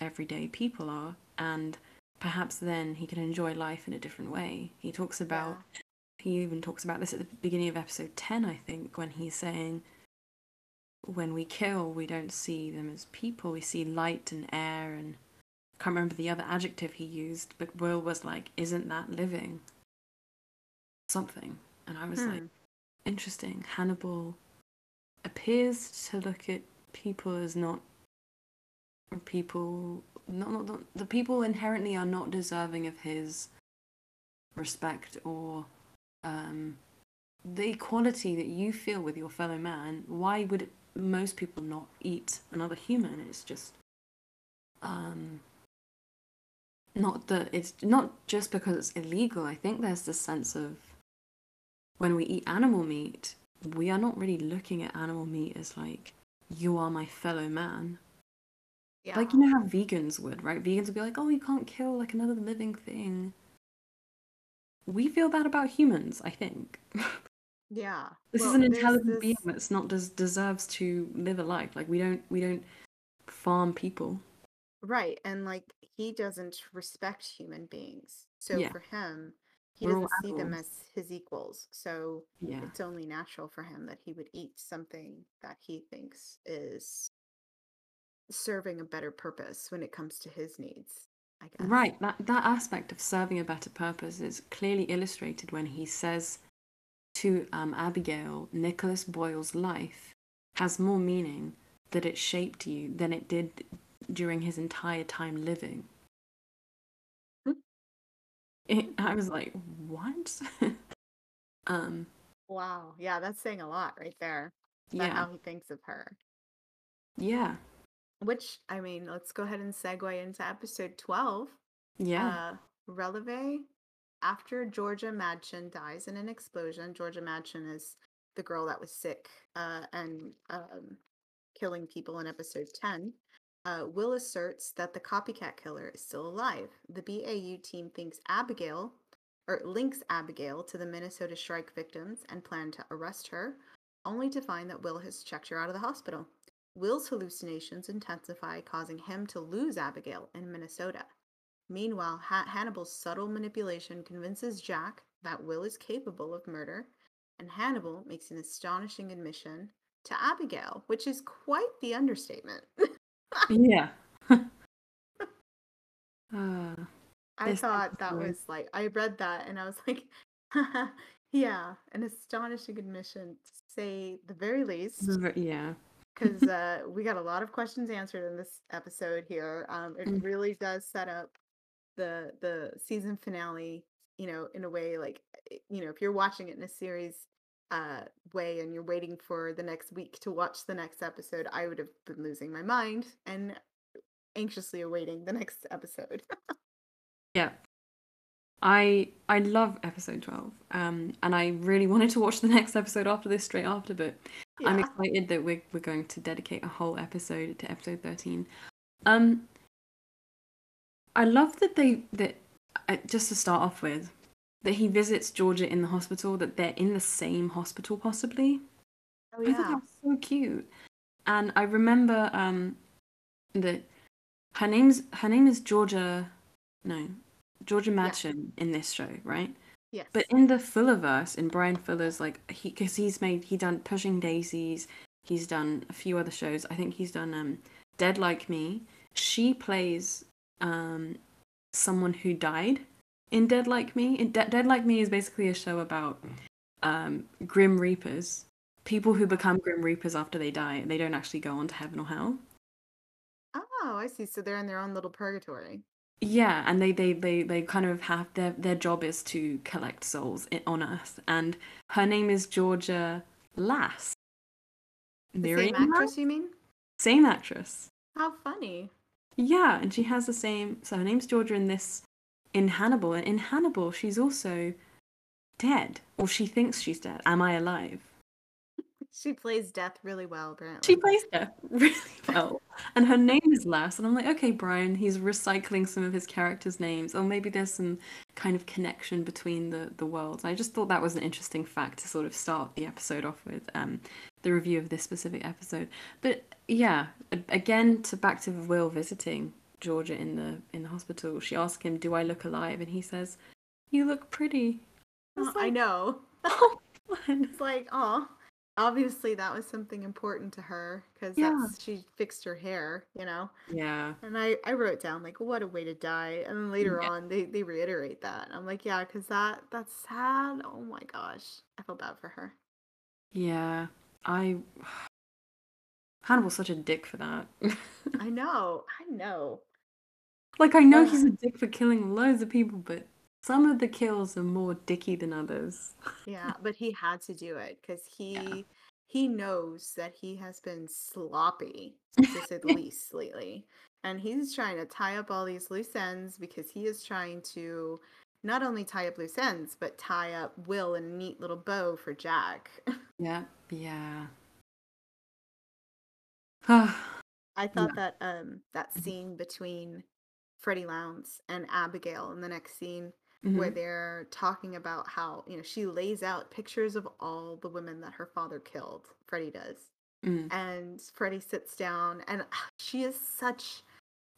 everyday people are and perhaps then he can enjoy life in a different way. He talks about yeah he even talks about this at the beginning of episode 10 i think when he's saying when we kill we don't see them as people. We see light and air and I can't remember the other adjective he used but will was like isn't that living? Something. And i was like Hmm. interesting. Hannibal appears to look at people as not people not, not, not the people inherently are not deserving of his respect or um, the equality that you feel with your fellow man. Why would most people not eat another human? It's just um not that it's not just because it's illegal. I think there's this sense of when we eat animal meat we are not really looking at animal meat as like you are my fellow man yeah. Like you know how vegans would right? Vegans would be like oh you can't kill like another living thing. We feel that about humans i think. Yeah. This well is an intelligent being that's not des- deserves to live a life. Like we don't we don't farm people. Right and like he doesn't respect human beings. So Yeah. for him he We're doesn't see them as his equals. So yeah. it's only natural for him that he would eat something that he thinks is serving a better purpose when it comes to his needs i guess. Right that that aspect of serving a better purpose is clearly illustrated when he says to um, abigail nicholas boyle's life has more meaning that it shaped you than it did during his entire time living. Hmm. it, i was like what? Um. Wow yeah that's saying a lot right there about yeah. how he thinks of her. Yeah which i mean let's go ahead and segue into episode 12 yeah uh Relevés after georgia madchen dies in an explosion georgia madchen is the girl that was sick uh and um killing people in episode 10 uh, Will asserts that the copycat killer is still alive. The BAU team thinks Abigail, or links Abigail to the Minnesota Shrike victims and plan to arrest her, only to find that Will has checked her out of the hospital. Will's hallucinations intensify, causing him to lose Abigail in Minnesota. Meanwhile, ha- Hannibal's subtle manipulation convinces Jack that Will is capable of murder, and Hannibal makes an astonishing admission to Abigail, which is quite the understatement. yeah uh, I thought that was like I read that and I was like, yeah, an astonishing admission to say the very least. yeah Because uh, we got a lot of questions answered in this episode here. Um, it Mm. really does set up the the season finale. You know, in a way like eh, you know, if you're watching it in a series uh way and you're waiting for the next week to watch the next episode, I would have been losing my mind and anxiously awaiting the next episode. Yeah. I I love episode twelve, um, and I really wanted to watch the next episode after this, straight after, but yeah. I'm excited that we're we're going to dedicate a whole episode to episode thirteen. Um, I love that they that uh, just to start off with that he visits Georgia in the hospital. That they're in the same hospital, possibly. Oh yeah, I thought that was so cute. And I remember um that her name's her name is Georgia. No, Georgia Madchen yeah. in this show, right? Yes. But in the Fullerverse, in Brian Fuller's, like he, because he's made he done Pushing Daisies, he's done a few other shows. I think he's done um Dead Like Me. She plays um someone who died in Dead Like Me. In De- Dead Like Me is basically a show about um grim reapers, people who become grim reapers after they die. They don't actually go on to heaven or hell. Oh, I see. So they're in their own little purgatory. Yeah, and they, they, they, they kind of have their their job is to collect souls on Earth, and her name is Georgia Lass. The same actress, you mean? Same actress. How funny. Yeah, and she has the same. So her name's Georgia in this, in Hannibal, and in Hannibal she's also dead, or she thinks she's dead. Am I alive? She plays death really well, apparently. She plays death really well. and her name is Lass. And I'm like, okay, Brian, he's recycling some of his characters' names. Or maybe there's some kind of connection between the, the worlds. I just thought that was an interesting fact to sort of start the episode off with, um, the review of this specific episode. But yeah, again, to back to Will visiting Georgia in the in the hospital, she asks him, Do I look alive? And he says, You look pretty. I, like, I know. Oh, it's like, oh, obviously that was something important to her because yeah. that's she fixed her hair you know? Yeah. And i i wrote down like what a way to die. And then later yeah. on they they reiterate that. I'm like yeah because that that's sad. Oh my gosh. I felt bad for her. Yeah. I hannibal's such a dick for that. I know. I know. Like i know he's a dick for killing loads of people but some of the kills are more dicky than others. yeah, but he had to do it because he yeah. he knows that he has been sloppy, to say the least, lately. And he's trying to tie up all these loose ends because he is trying to not only tie up loose ends, but tie up Will in a neat little bow for Jack. yeah, yeah. I thought yeah. that um that mm-hmm. scene between Freddie Lounds and Abigail in the next scene mm-hmm. where they're talking about how you know she lays out pictures of all the women that her father killed. Freddie does, mm. and Freddie sits down, and she is such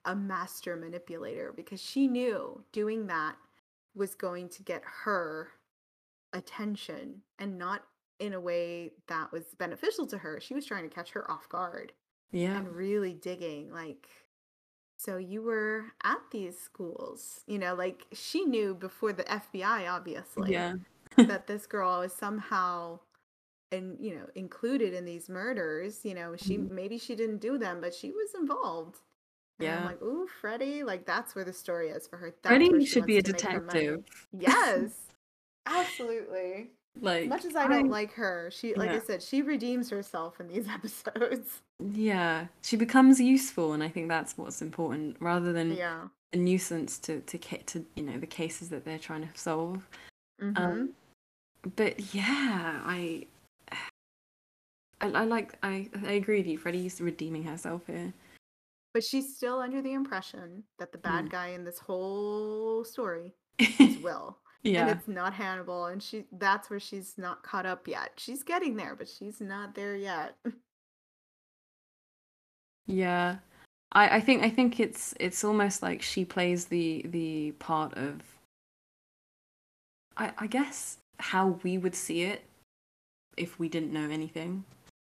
a master manipulator because she knew doing that was going to get her attention and not in a way that was beneficial to her. She was trying to catch her off guard. Yeah. And really digging like so you were at these schools, you know, like she knew before the FBI, obviously, yeah. that this girl is somehow and you know included in these murders you know she mm-hmm. maybe she didn't do them but she was involved. And yeah. I'm like ooh freddie like that's where the story is for her. That's freddie should be a detective. Yes absolutely like much as i don't like her she like yeah. i said she redeems herself in these episodes yeah she becomes useful and i think that's what's important rather than yeah a nuisance to to to you know the cases that they're trying to solve mm-hmm. um but yeah i I, I like I I agree with you. Freddie's redeeming herself here. But she's still under the impression that the bad mm. guy in this whole story is Will. Yeah. And it's not Hannibal and she that's where she's not caught up yet. She's getting there, but she's not there yet. yeah. I, I think I think it's it's almost like she plays the the part of I, I guess how we would see it if we didn't know anything.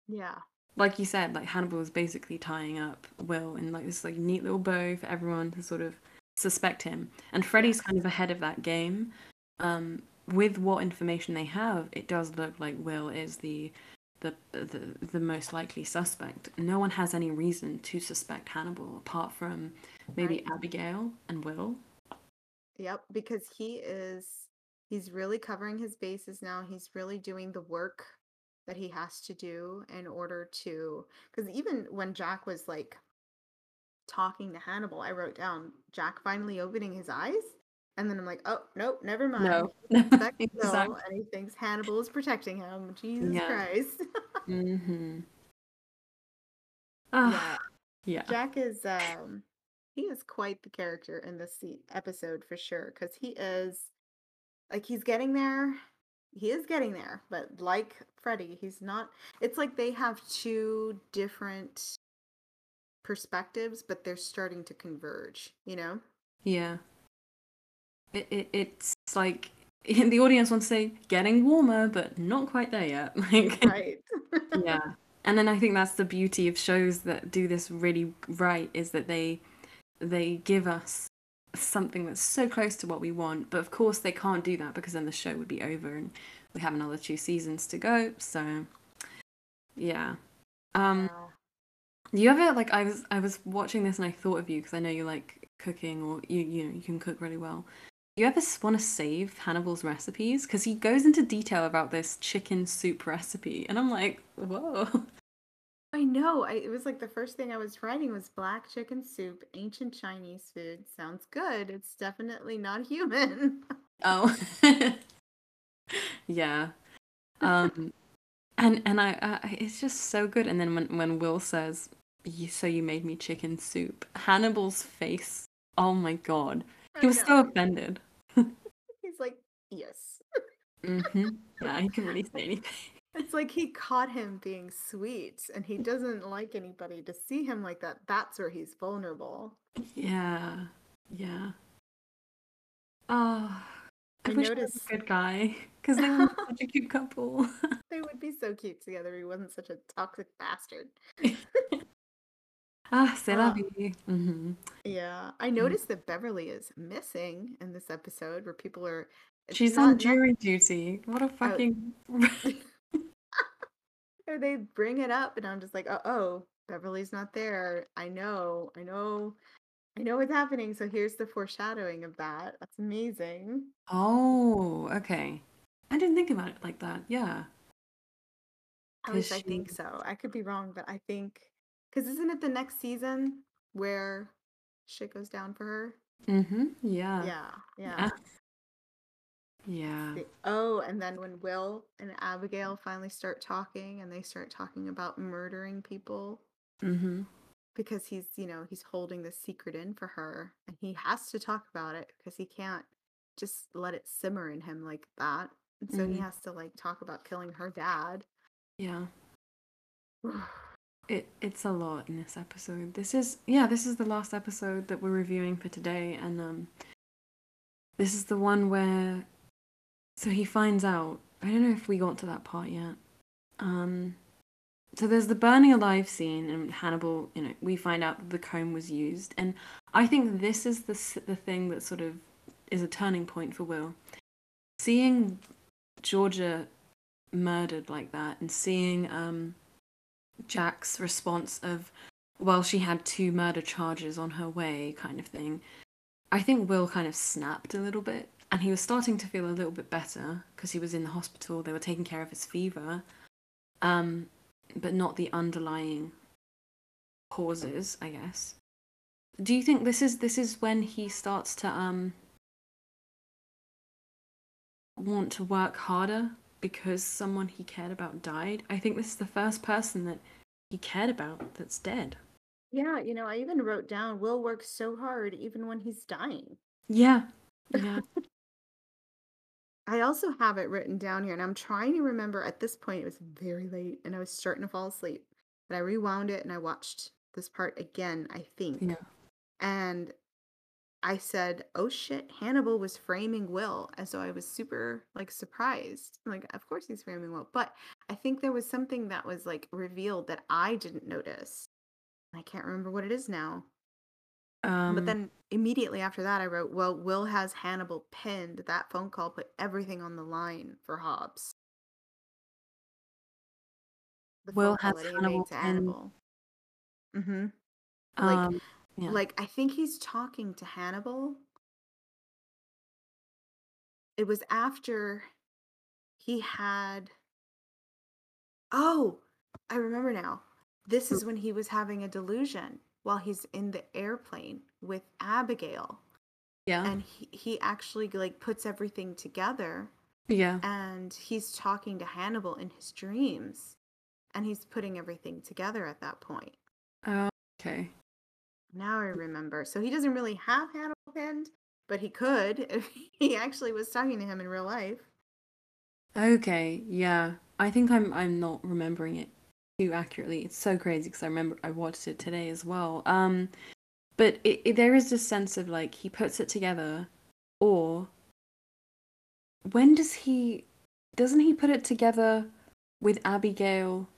Yeah. Like you said, like Hannibal is basically tying up Will in like this like neat little bow for everyone to sort of suspect him. And Freddie's kind of ahead of that game um, with what information they have, it does look like Will is the, the the the most likely suspect. No one has any reason to suspect Hannibal apart from maybe right. Abigail and Will. Yep, because he is he's really covering his bases now. He's really doing the work that he has to do in order to because even when Jack was like talking to Hannibal, I wrote down Jack finally opening his eyes And then I'm like, oh nope, never mind. No. Expect no, exactly. and he thinks Hannibal is protecting him. Jesus Yeah. Christ. Mm-hmm. Ah, yeah. yeah. Jack is um he is quite the character in this episode for sure because he is like he's getting there he is getting there but like Freddie he's not it's like they have two different perspectives but they're starting to converge you know Yeah. It, it it's like the audience wants to say getting warmer, but not quite there yet. Like right yeah. And then I think that's the beauty of shows that do this really right is that they they give us something that's so close to what we want, but of course they can't do that because then the show would be over and we have another two seasons to go. So yeah. Um Yeah. you ever like I was I was watching this and I thought of you because I know you like cooking or you you know you can cook really well. You ever want to save Hannibal's recipes because he goes into detail about this chicken soup recipe and I'm like, whoa. I know. I, it was like the first thing I was writing was black chicken soup, ancient Chinese food. Sounds good. It's definitely not human. Oh, yeah. Um, and and I, uh, it's just so good. And then when when Will says, "You so you made me chicken soup," Hannibal's face. Oh my god, he was so offended. Yes. hmm Yeah, he couldn't really say anything. It's like he caught him being sweet and he doesn't like anybody to see him like that. That's where he's vulnerable. Yeah, yeah. Oh, I, I wish he was noticed- a good guy because they were such a cute couple. They would be so cute together. He wasn't such a toxic bastard. ah, c'est la Ah. vie. hmm Yeah. I noticed that Beverly is missing in this episode where people are. She's on nec- jury duty. What a fucking. or they bring it up and I'm just like, oh, oh, Beverly's not there. I know, I know, I know what's happening. So here's the foreshadowing of that. That's amazing. oh, okay. I didn't think about it like that. Yeah. At least I think so. I could be wrong, but I think because isn't it the next season where shit goes down for her? Mm-hmm. Yeah. yeah, yeah. Yeah. The- oh, and then when Will and Abigail finally start talking and they start talking about murdering people Mm-hmm. because he's, you know, he's holding the secret in for her and he has to talk about it because he can't just let it simmer in him like that. And so he Mhm. has to like talk about killing her dad. Yeah. It it's a lot in this episode. This is yeah, this is the last episode that we're reviewing for today, and um, this is the one where, so he finds out. I don't know if we got to that part yet. Um, so there's the burning alive scene, and Hannibal. You know, we find out that the comb was used, and I think this is the the thing that sort of is a turning point for Will. Seeing Georgia murdered like that, and seeing um Jack's response of, well, she had two murder charges on her way, kind of thing. I think Will kind of snapped a little bit, and he was starting to feel a little bit better because he was in the hospital. They were taking care of his fever, um, but not the underlying causes, I guess. Do you think this is this is when he starts to um want to work harder because someone he cared about died. I think this is the first person that he cared about that's dead. Yeah, you know, I even wrote down Will works so hard even when he's dying. Yeah. Yeah. I also have it written down here, and I'm trying to remember at this point, it was very late and I was starting to fall asleep. But I rewound it and I watched this part again, I think. Yeah. And I said, oh shit, Hannibal was framing Will. And so I was super like surprised. Like, of course he's framing Will. But I think there was something that was like revealed that I didn't notice. I can't remember what it is now. Um, But then immediately after that, I wrote, well, Will has Hannibal pinned. That phone call put everything on the line for Hobbs. The Will has Hannibal to pinned. Hannibal. Mm-hmm. like- um, yeah. Like, I think he's talking to Hannibal. It was after he had. Oh, I remember now. This is when he was having a delusion while he's in the airplane with Abigail. Yeah. and he, he actually like puts everything together Yeah. and he's talking to Hannibal in his dreams and he's putting everything together at that point. Oh, okay. Now I remember. So he doesn't really have Hannibal pinned, but he could if he actually was talking to him in real life. Okay. Yeah. I think I'm I'm not remembering it too accurately. It's so crazy because I remember I watched it today as well. Um, but it, it, there is this sense of like he puts it together, or when does he? Doesn't he put it together with Abigail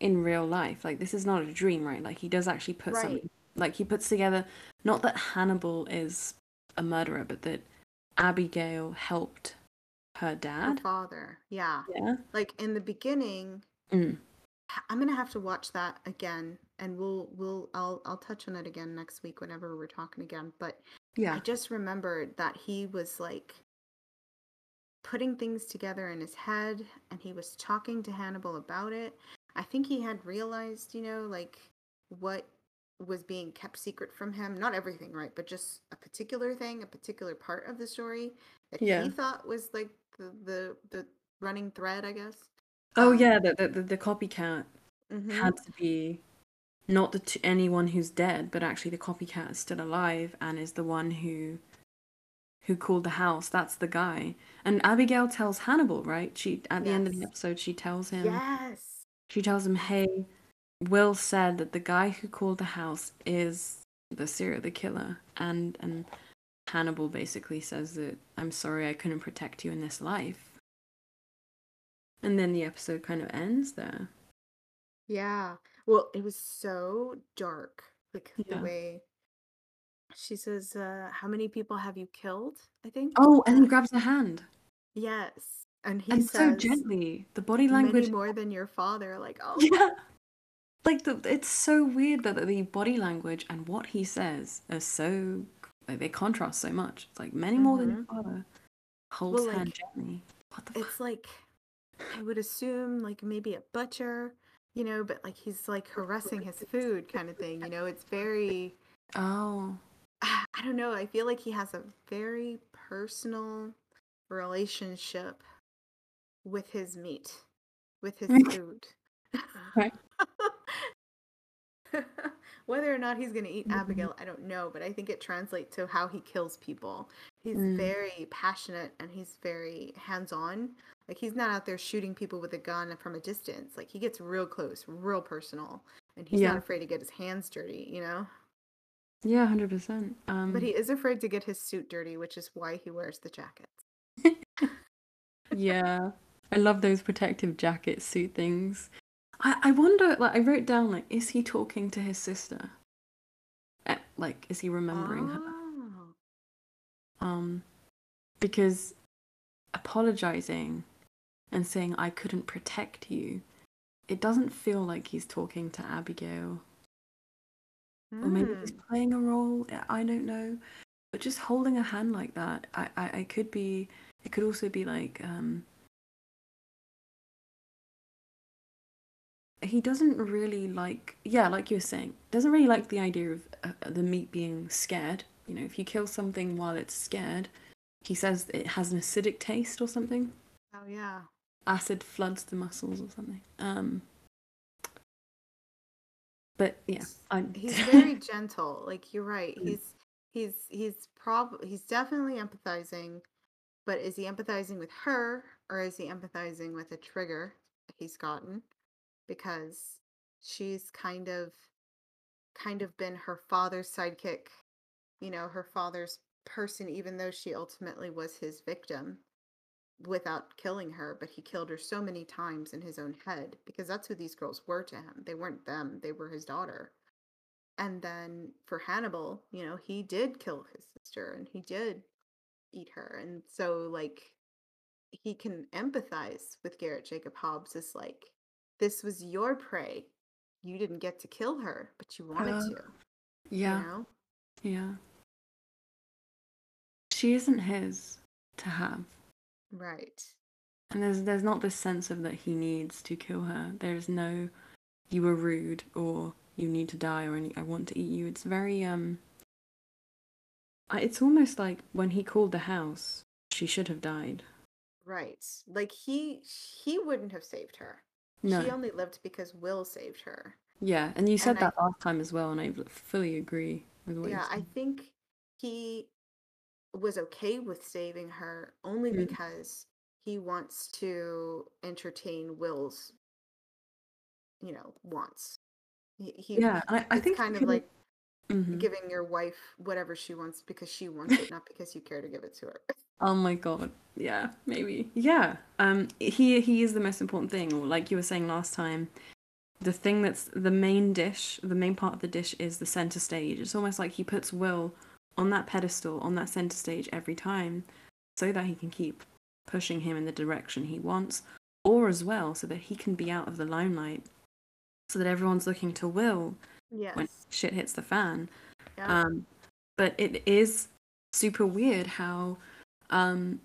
in real life? Like this is not a dream, right? Like he does actually put Right. something. Like he puts together not that Hannibal is a murderer, but that Abigail helped her Her dad. father. Yeah. Yeah. Like in the beginning, Mm. I'm gonna have to watch that again and we'll we'll I'll I'll touch on it again next week whenever we're talking again. But yeah, I just remembered that he was like putting things together in his head and he was talking to Hannibal about it. I think he had realized, you know, like what was being kept secret from him. Not everything, right? But just a particular thing, a particular part of the story that Yeah. he thought was like the the, the running thread, I guess. Oh Um, yeah, the the, the, the copycat mhm. had to be not the t- anyone who's dead, but actually the copycat is still alive and is the one who who called the house. That's the guy. And Abigail tells Hannibal, right? She at the end of the Yes. episode, she tells him. Yes. She tells him, "Hey, Will said that the guy who called the house is the serial the killer." And and Hannibal basically says that I'm sorry I couldn't protect you in this life. And then the episode kind of ends there. Yeah. Well, it was so dark. Like the way she says, uh, how many people have you killed? I think. Oh, and he grabs her hand. Yes. And he and so gently. The body many language. more than your father. Like, oh Yeah. Like the, it's so weird that the body language and what he says are so like they contrast so much. It's like many more than your father holds Mm-hmm. Well, hand like, gently. What the fuck? it's like I would assume like maybe a butcher, you know, but like he's like caressing his food kind of thing, you know. It's very Oh, I don't know. I feel like he has a very personal relationship with his meat, with his food. Whether or not he's going to eat Mhm. Abigail, I don't know, but I think it translates to how he kills people. He's Mm. very passionate and he's very hands on. Like, he's not out there shooting people with a gun from a distance. Like, he gets real close, real personal, and he's Yeah. not afraid to get his hands dirty, you know? yeah, hundred percent. Um, But he is afraid to get his suit dirty, which is why he wears the jackets. yeah, I love those protective jacket suit things. I I wonder. Like, I wrote down like, is he talking to his sister? Eh, Like, is he remembering her? Oh. um because apologizing and saying i couldn't protect you it doesn't feel like he's talking to abigail or maybe he's Hmm. playing a role i don't know but just holding a hand like that i i, I could be it could also be like um he doesn't really like yeah like you were saying doesn't really like the idea of uh, the meat being scared you know if you kill something while it's scared he says it has an acidic taste or something Oh, yeah. Acid floods the muscles or something um but yeah I, He's very gentle. Like, you're right. He's he's he's prob he's definitely empathizing, but is he empathizing with her or is he empathizing with a trigger he's gotten? Because she's kind of kind of been her father's sidekick, you know, her father's person, even though she ultimately was his victim without killing her, but he killed her so many times in his own head because that's who these girls were to him. They weren't them, they were his daughter. And then for Hannibal, you know, he did kill his sister and he did eat her. And so, like, he can empathize with Garrett Jacob Hobbs as like, this was your prey. You didn't get to kill her, but you wanted Uh, to. yeah You know? yeah she isn't his to have Right. And there's there's not this sense of that he needs to kill her. There's no you were rude or you need to die or any I want to eat you. It's very um It's almost like when he called the house, she should have died. Right. Like he he wouldn't have saved her. No. She only lived because Will saved her. Yeah, and you said And I- that last time as well, and I fully agree with what Yeah, I think he was okay with saving her only Mm. because he wants to entertain Will's, you know, wants. He, he Yeah, I, I think kind of people- like Mhm. giving your wife whatever she wants because she wants it, not because you care to give it to her. Oh my god. Yeah, maybe. Yeah. Um he he is the most important thing or like you were saying last time the thing that's the main dish, the main part of the dish is the center stage. It's almost like he puts Will on that pedestal, on that center stage every time so that he can keep pushing him in the direction he wants or as well so that he can be out of the limelight so that everyone's looking to Will Yes. when shit hits the fan. yeah. Um, but it is super weird how, um,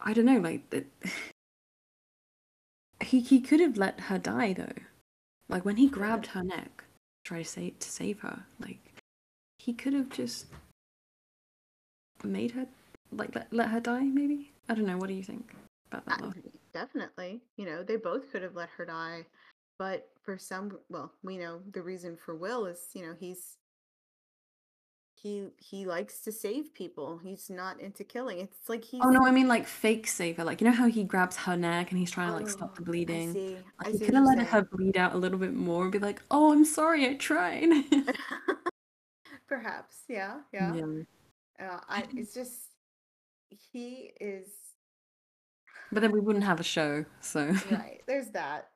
I don't know, like the, he he could have let her die though. Like when he grabbed her neck, try to save to save her, like he could have just made her like let, let her die. Maybe I don't know. What do you think about that? Uh, definitely. You know, they both could have let her die, but for some, well, we know the reason for Will is, you know, he's he he likes to save people. He's not into killing. It's like he Oh no, I mean like fake save her. Like you know how he grabs her neck and he's trying to like stop the Oh, bleeding. I see. Like, I he could have let her bleed out a little bit more and be like, "Oh, I'm sorry, I tried." Perhaps, yeah, yeah. Yeah. Uh, I, it's just he is But then we wouldn't have a show, so right. There's that.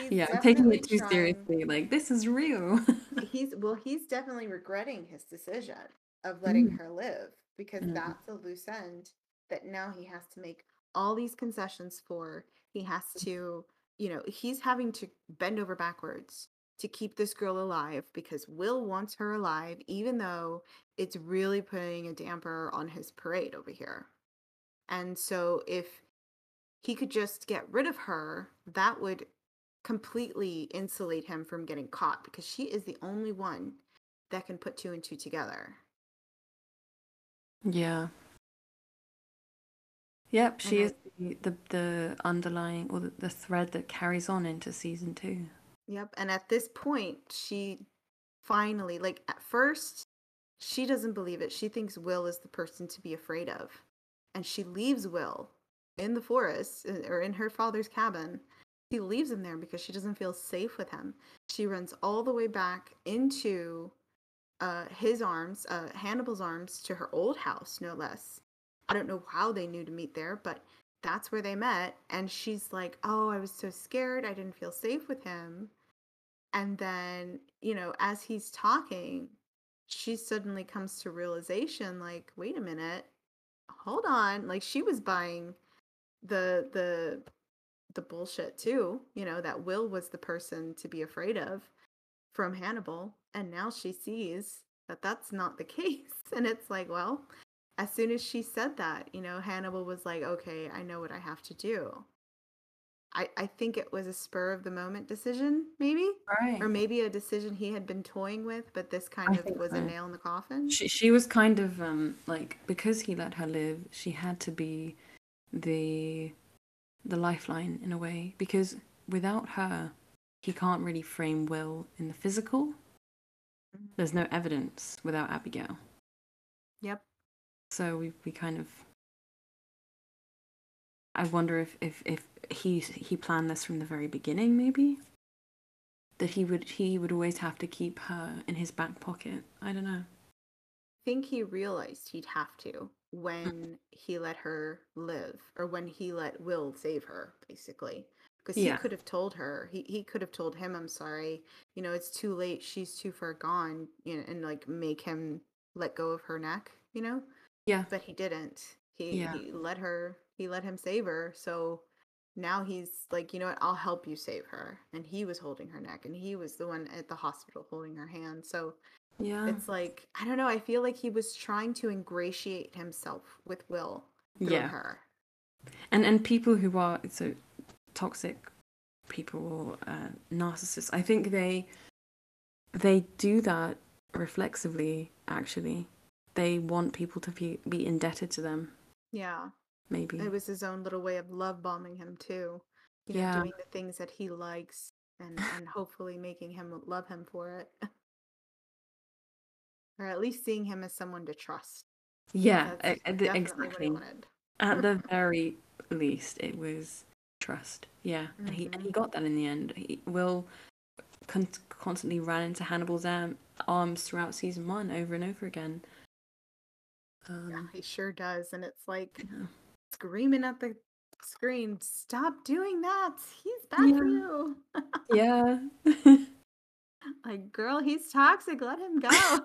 He's yeah, taking it too trying- seriously. Like this is real. He's well, he's definitely regretting his decision of letting Mm. her live because Mm. that's a loose end that now he has to make all these concessions for. He has to, you know, he's having to bend over backwards to keep this girl alive because Will wants her alive, even though it's really putting a damper on his parade over here. And so if he could just get rid of her, that would completely insulate him from getting caught because she is the only one that can put two and two together. yeah. Yep, she is the, the the underlying or the, the thread that carries on into season two. Yep. And at this point, she finally, like at first, she doesn't believe it. She thinks Will is the person to be afraid of. And she leaves Will in the forest uh, or in her father's cabin. She leaves him there because she doesn't feel safe with him. She runs all the way back into uh, his arms, uh, Hannibal's arms, to her old house, no less. I don't know how they knew to meet there, but that's where they met. And she's like, Oh, I was so scared. I didn't feel safe with him. And then, you know, as he's talking, she suddenly comes to realization like, wait a minute, hold on. Like she was buying the the the bullshit too, you know, that Will was the person to be afraid of from Hannibal. And now she sees that that's not the case. And it's like, well, as soon as she said that, you know, Hannibal was like, okay, I know what I have to do. I, I think it was a spur of the moment decision, maybe, Right. or maybe a decision he had been toying with, but this kind I of was so. a nail in the coffin. She she was kind of um like because he let her live, she had to be the the lifeline in a way because without her, he can't really frame Will in the physical. Mhm. There's no evidence without Abigail. Yep. So we we kind of I wonder if if if he he planned this from the very beginning maybe that he would he would always have to keep her in his back pocket. I don't know. think he realized he'd have to when mm. he let her live or when he let Will save her, basically. Because he Yeah. could have told her, he, he could have told him, I'm sorry, you know, it's too late, she's too far gone, you know, and like make him let go of her neck, you know? Yeah. But he didn't. He, Yeah. he let her, he let him save her. So now he's like, you know what, I'll help you save her. And he was holding her neck and he was the one at the hospital holding her hand. So Yeah. it's like I don't know. I feel like he was trying to ingratiate himself with Will through Yeah. her. and and people who are so toxic people uh, narcissists i think they they do that reflexively actually they want people to be, be indebted to them. Yeah. Maybe. It was his own little way of love bombing him too. You know, Yeah. doing the things that he likes and and hopefully making him love him for it. or at least seeing him as someone to trust. Yeah, That's the- definitely what he exactly. At the very least, it was trust. Yeah, and he and he Mhm. got that in the end. He Will con- constantly ran into Hannibal's arm- arms throughout season one, over and over again. Yeah, Um, he sure does. And it's like yeah. Screaming at the screen, stop doing that. He's bad for you. yeah. Like, girl, he's toxic. Let him go.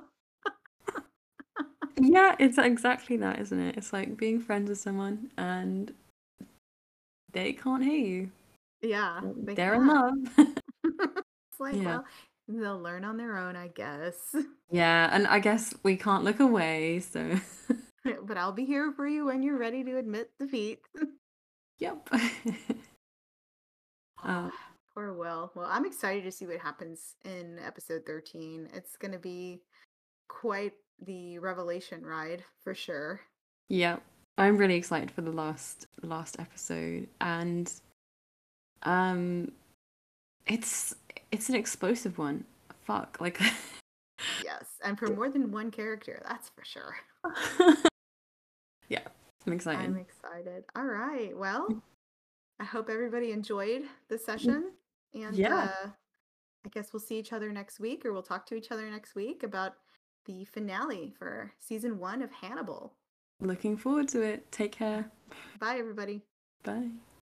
Yeah, it's exactly that, isn't it? It's like being friends with someone and they can't hear you. yeah. they They're in can't. love. It's like, Yeah. well, they'll learn on their own, I guess. yeah, and I guess we can't look away, so but I'll be here for you when you're ready to admit defeat. yep. Uh, Poor Will. Well, I'm excited to see what happens in episode 13. It's going to be quite the revelation ride for sure. Yep. I'm really excited for the last last episode, and um, it's it's an explosive one. Fuck, like Yes. And for more than one character, that's for sure. Yeah, I'm excited. I'm excited. All right. Well, I hope everybody enjoyed the session. And Yeah. uh, I guess we'll see each other next week, or we'll talk to each other next week about the finale for season one of Hannibal. Looking forward to it. Take care. Bye, everybody. Bye.